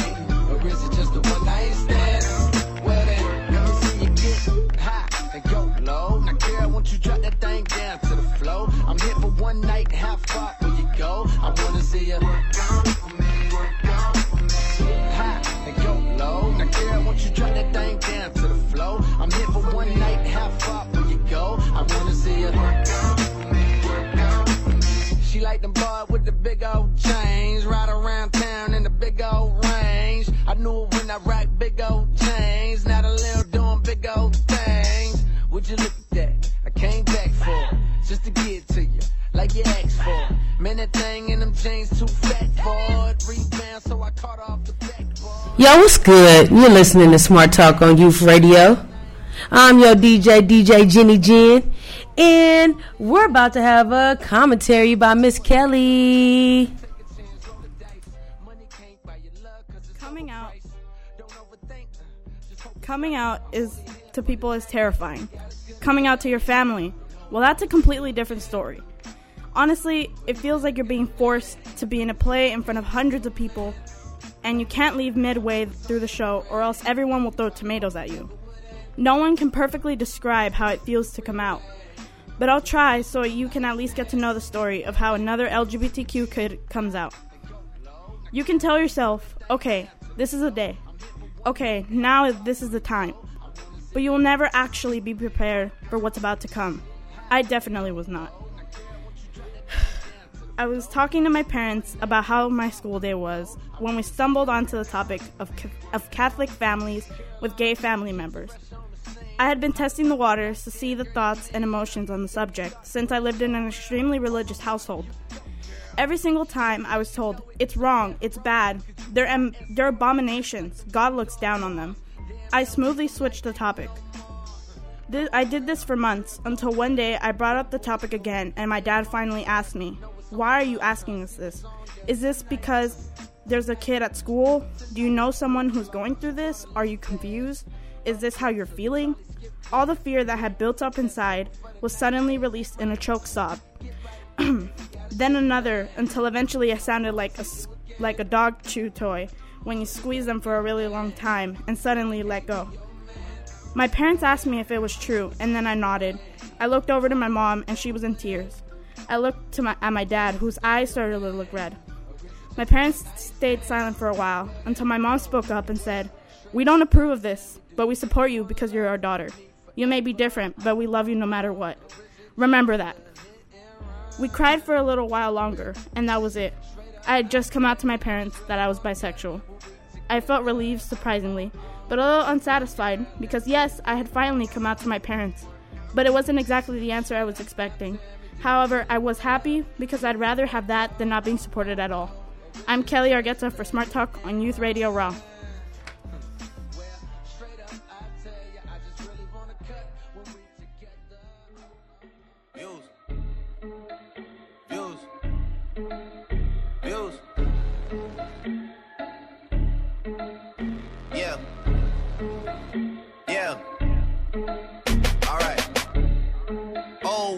Or is it just a one night stand? Well then, let me see you get high and go low. Now girl, won't you drop that thing down to the flow? I'm here for one night, how far will you go? I wanna see you work on for me, work on for me. High and go low. Now girl, won't you drop that thing down to the flow? I'm here for one night, how far will you go? I wanna see you work on for me, work on for me. She like them boy with the big old chains, ride Yo, what's good? You're listening to Smart Talk on Youth Radio. I'm your DJ, DJ Jenny Jen, and we're about to have a commentary by Miss Kelly. Coming out. Coming out is to people is terrifying. Coming out to your family, well, that's a completely different story. Honestly, it feels like you're being forced to be in a play in front of hundreds of people, and you can't leave midway through the show, or else everyone will throw tomatoes at you. No one can perfectly describe how it feels to come out, but I'll try so you can at least get to know the story of how another LGBTQ kid comes out. You can tell yourself, okay, this is a day. Okay, now this is the time. But you will never actually be prepared for what's about to come. I definitely was not. I was talking to my parents about how my school day was when we stumbled onto the topic of, of Catholic families with gay family members. I had been testing the waters to see the thoughts and emotions on the subject since I lived in an extremely religious household. Every single time I was told, it's wrong, it's bad, they're, am- they're abominations, God looks down on them. I smoothly switched the topic. I did this for months until one day I brought up the topic again and my dad finally asked me, Why are you asking us this? Is this because there's a kid at school? Do you know someone who's going through this? Are you confused? Is this how you're feeling? All the fear that had built up inside was suddenly released in a choke sob. then another until eventually it sounded like a like a dog chew toy when you squeeze them for a really long time and suddenly let go. My parents asked me if it was true, and then I nodded. I looked over to my mom, and she was in tears. I looked my, at my dad, whose eyes started to look red. My parents stayed silent for a while until my mom spoke up and said, We don't approve of this, but we support you because you're our daughter. You may be different, but we love you no matter what. Remember that. We cried for a little while longer, and that was it. I had just come out to my parents that I was bisexual. I felt relieved, surprisingly, but a little unsatisfied because, yes, I had finally come out to my parents, but it wasn't exactly the answer I was expecting. However, I was happy because I'd rather have that than not being supported at all. I'm Kelly Argueta for Smart Talk on Youth Radio Raw.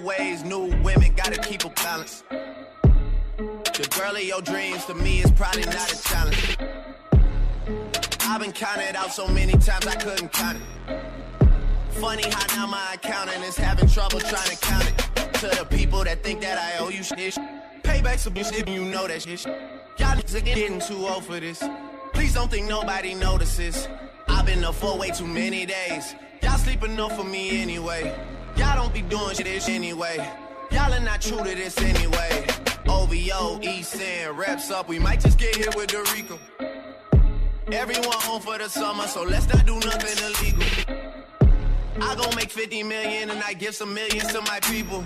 Ways, new women, gotta keep a balance. The girl of your dreams to me is probably not a challenge. I've been counted out so many times I couldn't count it. Funny how now my accountant is having trouble trying to count it. To the people that think that I owe you shit. Payback some shit, you know that shit. Y'all niggas are getting too old for this. Please don't think nobody notices. I've been up for way too many days. Y'all sleep enough for me anyway. Y'all don't be doing shit this anyway. Y'all are not true to this anyway. OVO, East End, wraps up. We might just get hit with the Rico. Everyone home for the summer, so let's not do nothing illegal. I gon' make 50 million and I give some millions to my people.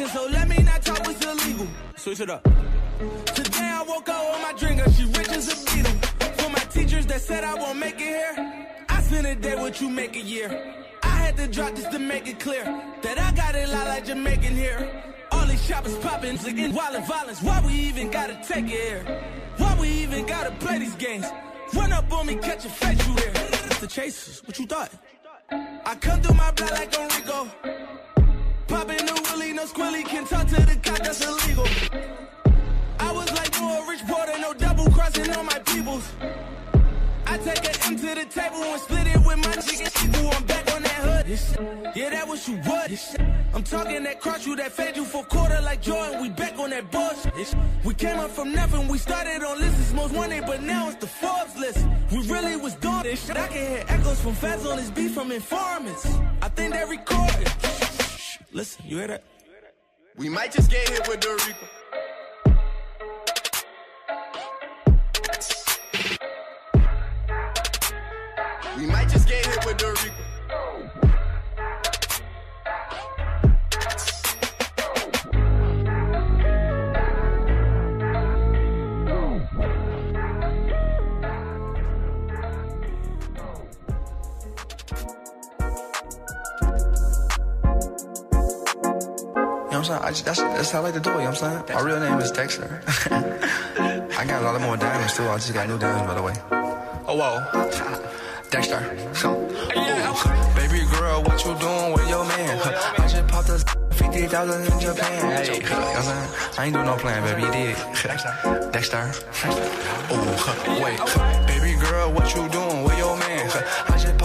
I'm on probation, so let me not talk what's illegal. Switch it up. Today I woke up with my drinker, she rich as a beetle. For my teachers that said I won't make it here, I spent a day what you make a year. I had to drop this to make it clear that I got it lot like Jamaican here. All these choppers popping, again, violent violence. Why we even gotta take it here? Why we even gotta play these games? Run up on me, catch a face, you there. It's the chasers, what you thought? I come through my blood like Enrico. Popping no willy, no squilly, can talk to the cop, that's illegal. I was like, you a rich porter, no double crossing on my peoples. I take an M to the table and split it with my chicken equal. I'm back on that hood. Yeah, that was you what? I'm talking that cross you, that fed you for quarter like Jordan. We back on that bush. We came up from nothing. We started on lists most wanted, but now it's the Forbes list. We really was doing this shit. I can hear echoes from feds on this beat from informants. I think they recorded. Listen, you hear that? We might just get hit with the Reaper. We might just get hit with the Reaper. Saying? I just, that's, that's how I like to do it, you know what I'm saying? My real name is Dexter. I got a lot of more diamonds too. I just got new diamonds, by the way. Oh, whoa. Dexter. Ooh. Baby girl, what you doing with your man? Oh, I just popped a 50,000 in Japan. Hey, you know what I'm saying? I ain't do no plan, baby. You did. Dexter. Dexter. Oh, wait. Baby girl, what you doing with your man?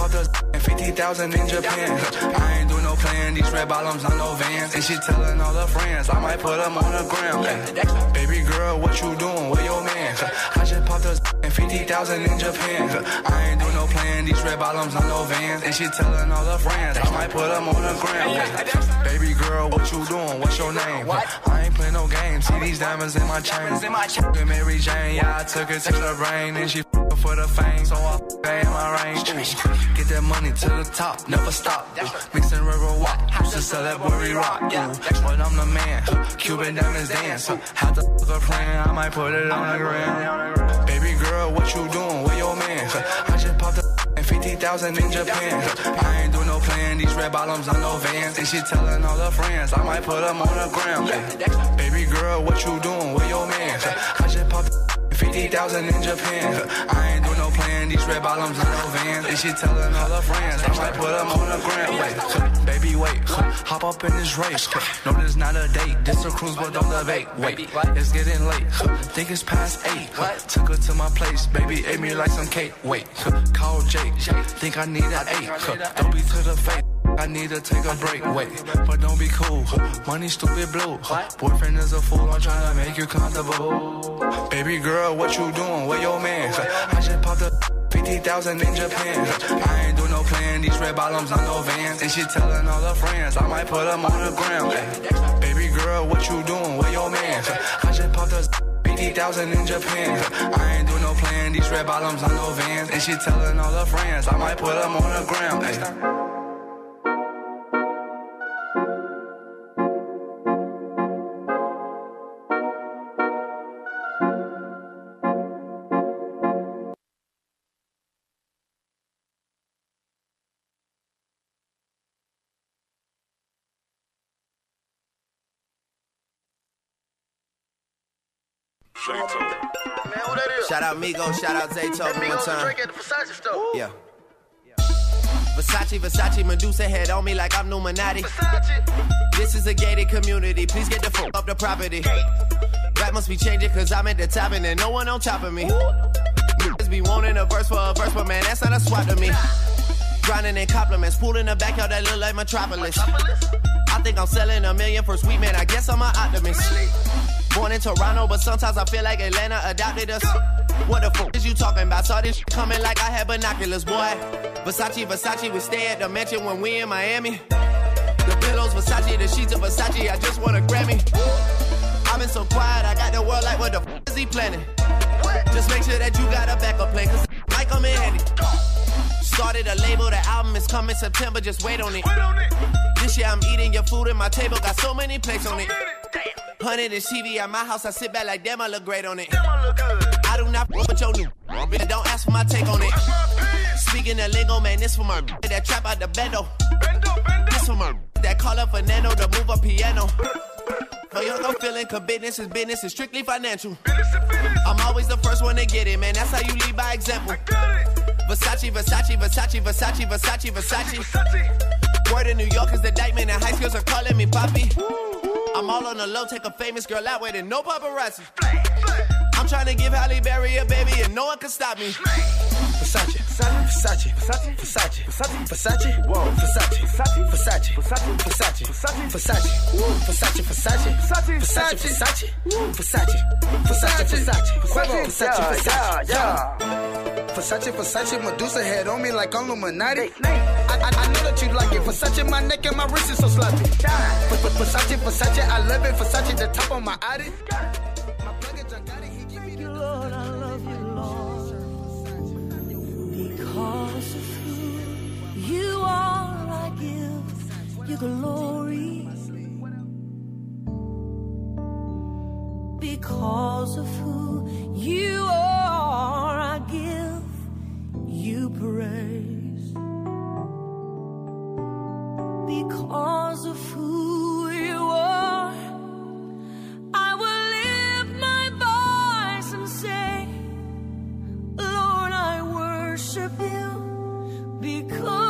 Popped a 50,000 in Japan. I ain't do no plan. These red bottoms on no vans. And she telling all her friends I might put them on the ground. Baby girl, what you doing with your man? I just popped a 50,000 in Japan. I ain't do no plan. These red bottoms on no vans. And she telling all her friends I might put them on the ground. Baby girl, what you doing? What's your name? I ain't playing no games. See these diamonds in my chain. Mary Jane, yeah, I took her to the brain. And she for the fame. So I in my range. Ooh, Get that money to the top, never stop. Ooh, Mixing river walk, used to sell that worry rock. Ooh, But I'm the man, Cuban diamonds dance. Had to f- a plan, I might put it on the ground. Baby girl, what you doing with your man? I just popped a 50,000 in Japan. I ain't do no plan, these red bottoms on no vans. And she telling all her friends, I might put them on the ground. Baby girl, what you doing with your man? I just popped 50,000 in Japan. I ain't do no plan, these red bottoms on no vans. And she telling all her friends, I might put them on the ground. Wait, baby, wait, hop up in this race. No, this not a date, this a cruise, but don't debate. Wait, it's getting late, think it's past eight. Took her to my place, baby, ate me like some cake. Wait, call Jake, think I need an eight. Don't be to the face. I need to take a break, wait, but don't be cool. Money stupid blue. Boyfriend is a fool, I'm trying to make you comfortable. Baby girl, what you doing? Where your man? I just popped a 50,000 in Japan. I ain't do no plan, these red bottoms on no vans. And she telling all her friends, I might put them on the ground. Ay, Baby girl, what you doing? Where your man? I just popped a 50,000 in Japan. I ain't do no plan, these red bottoms on no vans. And she telling all her friends, I might put them on the ground. Ay. Shout out Migo, shout out Zayto one time. Yeah. Versace, Versace, Medusa head on me like I'm Numinati. This is a gated community, please get the fuck up the property. Rap must be changing cause I'm at the top and there's no one on top of me. Niggas be wanting a verse for a verse, but man, that's not a swap to me. Grinding in compliments, pool in the backyard that look like Metropolis. I think I'm selling a million for sweet man, I guess I'm an optimist. Born in Toronto, but sometimes I feel like Atlanta adopted us. What the fuck is you talking about? Saw this coming like I had binoculars, boy. Versace, Versace, we stay at the mansion when we in Miami. The pillows, Versace, the sheets of Versace, I just want a Grammy. I've been so quiet, I got the world like, what the fuck is he planning? Just make sure that you got a backup plan, cause might come in handy. Started a label, the album is coming September, just wait on it. This year I'm eating your food at my table, got so many plates on it. Hundred inch TV at my house, I sit back like damn, I look great on it. I do not fuck with your new bitch, don't ask for my take on it. Speaking of lingo, man, this for my that trap out the bendo. This for my that call up Fernando to move a piano. For young, I'm feeling, cause business is business, is strictly financial. I'm always the first one to get it, man, that's how you lead by example. Versace, Versace, Versace, Versace, Versace, Versace. Word in New York is the diamond, and high schools are calling me Poppy. I'm all on the low, take a famous girl out with it, no paparazzi. I'm trying to give Halle Berry a baby, and no one can stop me. Versace, Versace, Versace, Versace, Versace, Versace, whoa, Versace, Versace, Versace, Versace, Versace, Versace, Versace, Versace, Versace, Versace, Versace, Versace, Versace, Versace, Versace, Versace, Versace, Versace, Versace, Medusa head on me like I'm Illuminati. I, I, I know that you like it. Versace, my neck and my wrist is so sloppy. Ver- Ver- Versace, Versace, I love it. Versace, the top of my Audi. Lord, I love you, Lord. Because of who you are, I give you glory. Because of who you are, I give you praise. Because of who you are, I will lift my voice and say, Lord, I worship you because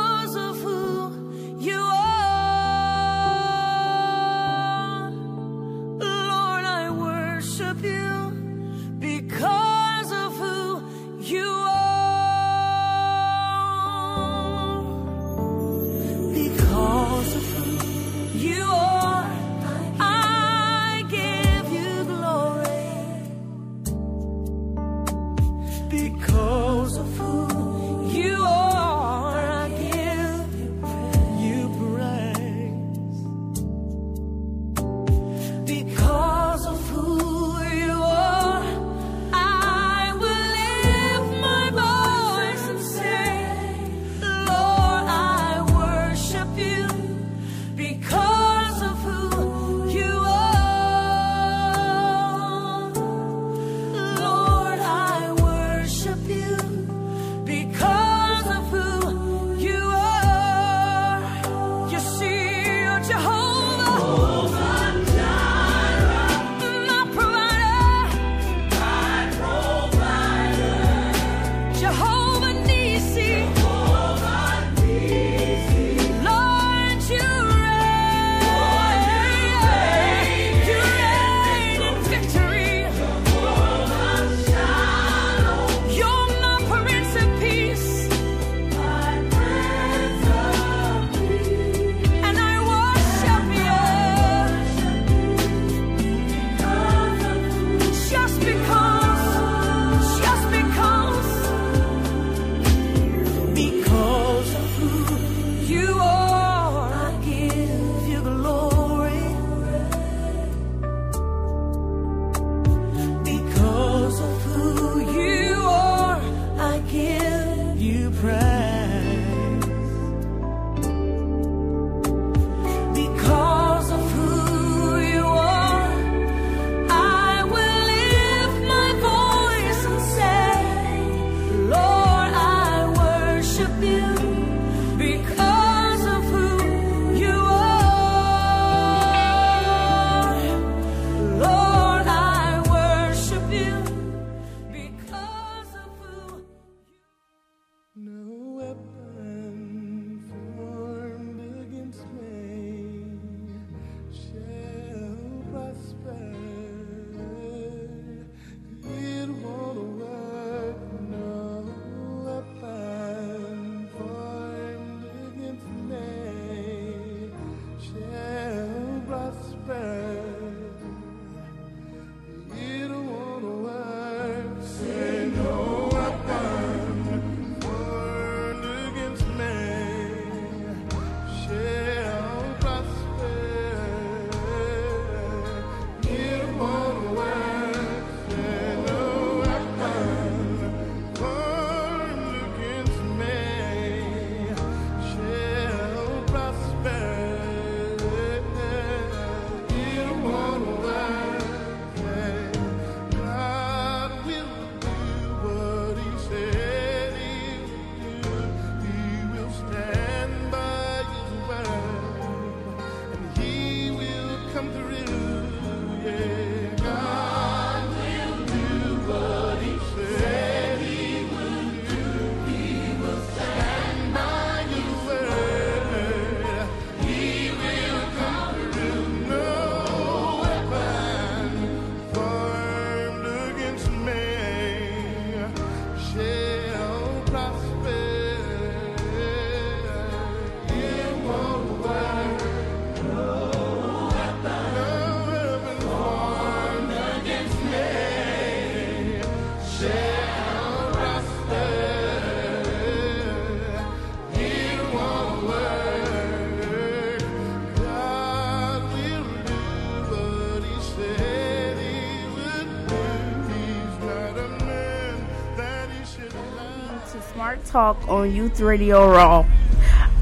Talk on Youth Radio Raw.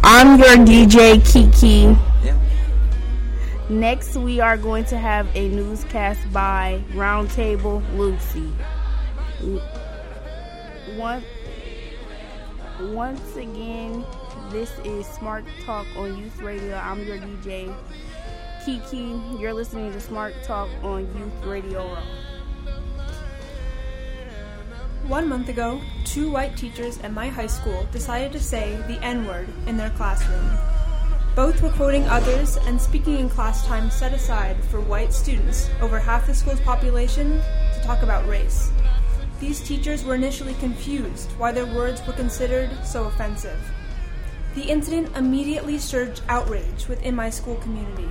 I'm your DJ Kiki. Next, we are going to have a newscast by Roundtable Lucy. One, once again, this is Smart Talk on Youth Radio. I'm your DJ Kiki. You're listening to Smart Talk on Youth Radio Raw. One month ago, two white teachers at my high school decided to say the N word in their classroom. Both were quoting others and speaking in class time set aside for white students, over half the school's population, to talk about race. These teachers were initially confused why their words were considered so offensive. The incident immediately surged outrage within my school community.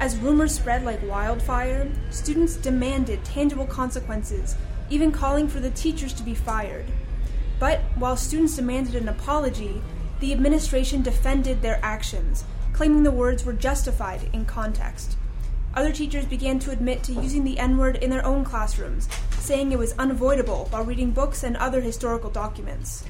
As rumors spread like wildfire, students demanded tangible consequences even calling for the teachers to be fired. But while students demanded an apology, the administration defended their actions, claiming the words were justified in context. Other teachers began to admit to using the N word in their own classrooms, saying it was unavoidable while reading books and other historical documents.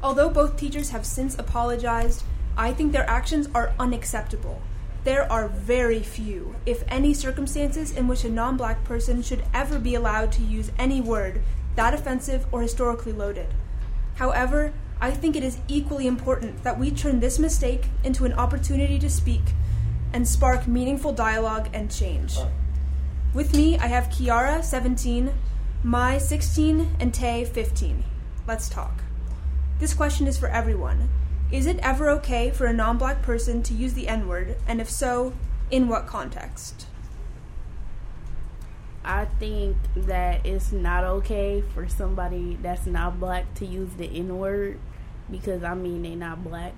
Although both teachers have since apologized, I think their actions are unacceptable. There are very few, if any, circumstances in which a non black person should ever be allowed to use any word that offensive or historically loaded. However, I think it is equally important that we turn this mistake into an opportunity to speak and spark meaningful dialogue and change. With me, I have Kiara, 17, Mai, 16, and Tay, 15. Let's talk. This question is for everyone. Is it ever okay for a non black person to use the N word? And if so, in what context? I think that it's not okay for somebody that's not black to use the N word because I mean they're not black.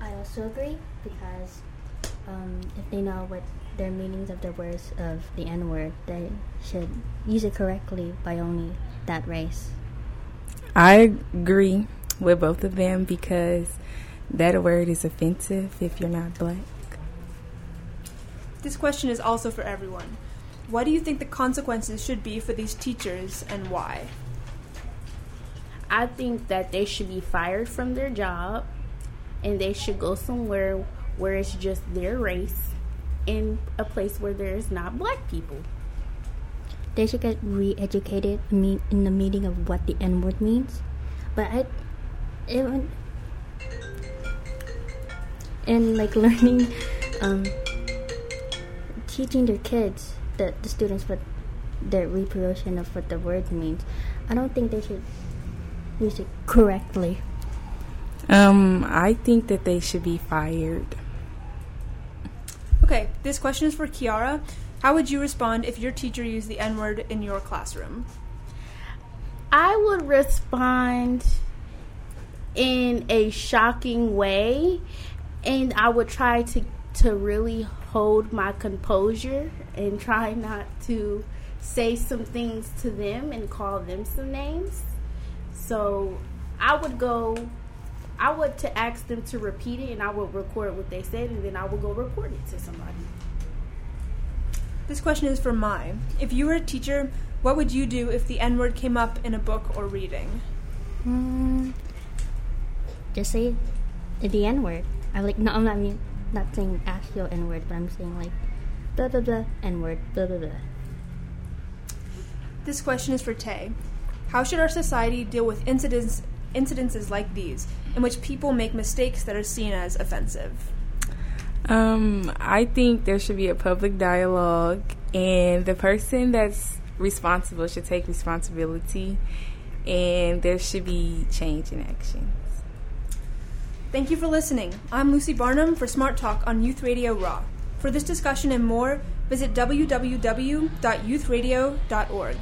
I also agree because um, if they know what their meanings of the words of the N word, they should use it correctly by only that race. I agree with both of them because that word is offensive if you're not black. This question is also for everyone. What do you think the consequences should be for these teachers and why? I think that they should be fired from their job and they should go somewhere where it's just their race in a place where there's not black people. They should get re-educated in the meaning of what the N word means. But I, even and like learning, um, teaching their kids, the the students, what the reproduction of what the word means. I don't think they should use it correctly. Um, I think that they should be fired. Okay, this question is for Kiara. How would you respond if your teacher used the N word in your classroom? I would respond in a shocking way, and I would try to to really hold my composure and try not to say some things to them and call them some names. So I would go I would to ask them to repeat it and I would record what they said and then I would go report it to somebody. This question is for Mai. If you were a teacher, what would you do if the N word came up in a book or reading? Mm, just say the N word. I like no, I'm not I mean not saying actual N word, but I'm saying like blah blah blah N word blah blah blah. This question is for Tay. How should our society deal with incidents incidences like these, in which people make mistakes that are seen as offensive? Um, I think there should be a public dialogue, and the person that's responsible should take responsibility, and there should be change in actions. Thank you for listening. I'm Lucy Barnum for Smart Talk on Youth Radio Raw. For this discussion and more, visit www.youthradio.org.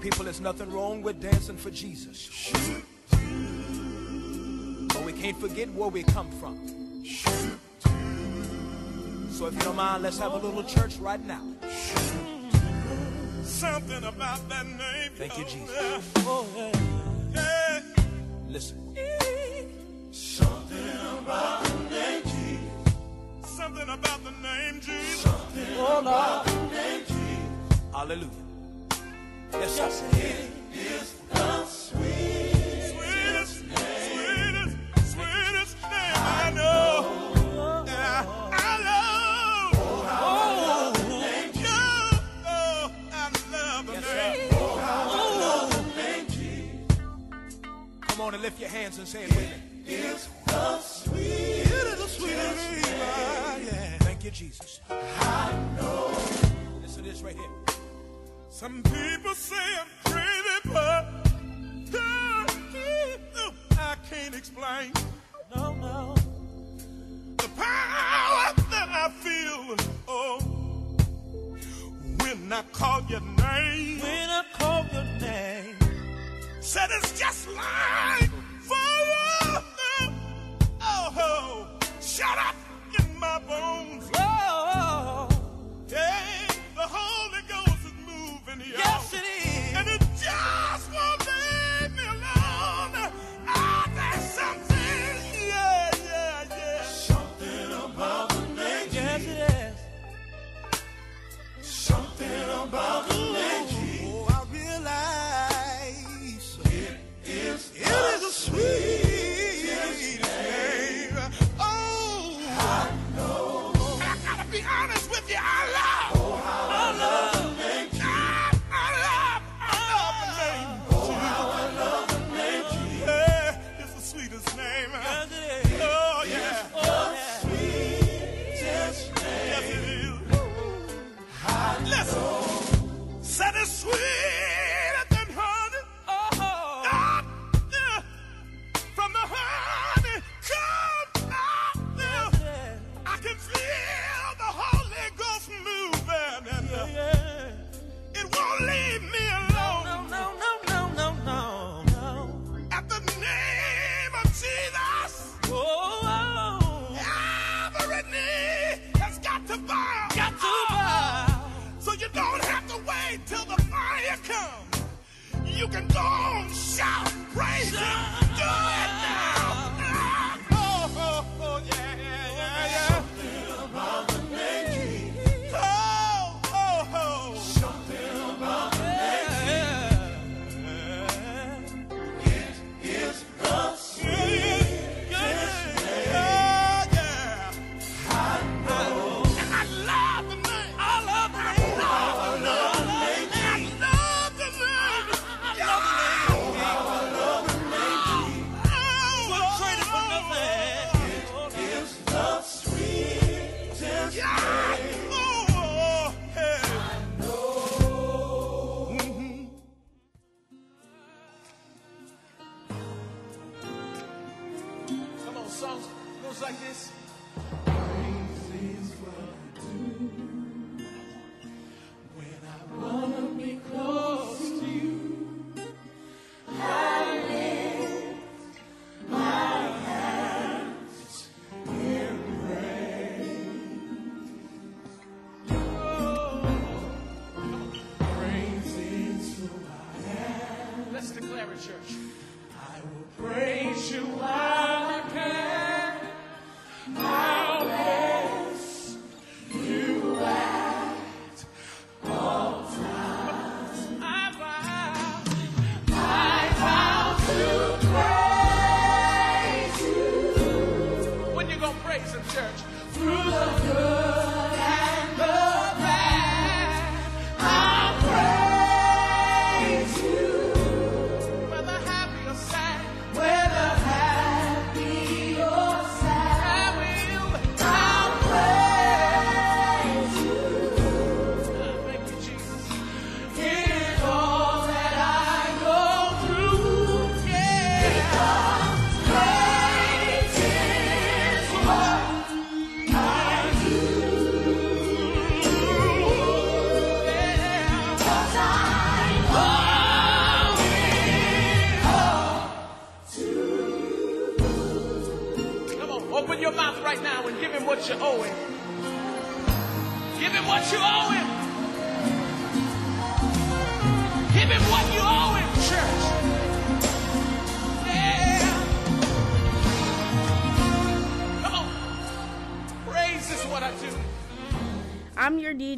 people, there's nothing wrong with dancing for Jesus. But we can't forget where we come from. So if you don't mind, let's have a little church right now. Something about that name. Thank you, Jesus. Oh, yeah. Listen. Something about the name Jesus. Something about the name Jesus. Something about the name Jesus. Hallelujah. Yes, the sweetest, name. I know. I love. Oh, how I love name Jesus. Oh, the how I love the name Jesus. Come on and lift your hands and say it with. possamos nos aquecer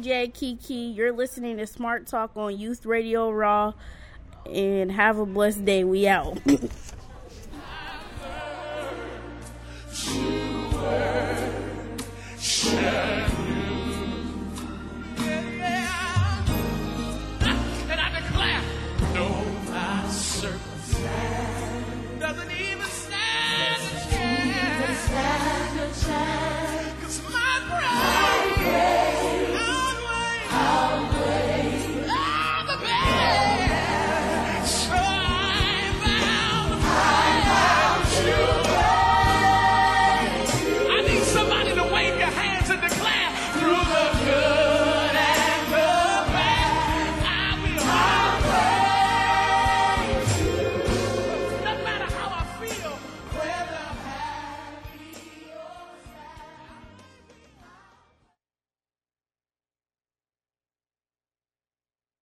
DJ Kiki. You're listening to Smart Talk on Youth Radio Raw. And have a blessed day. We out.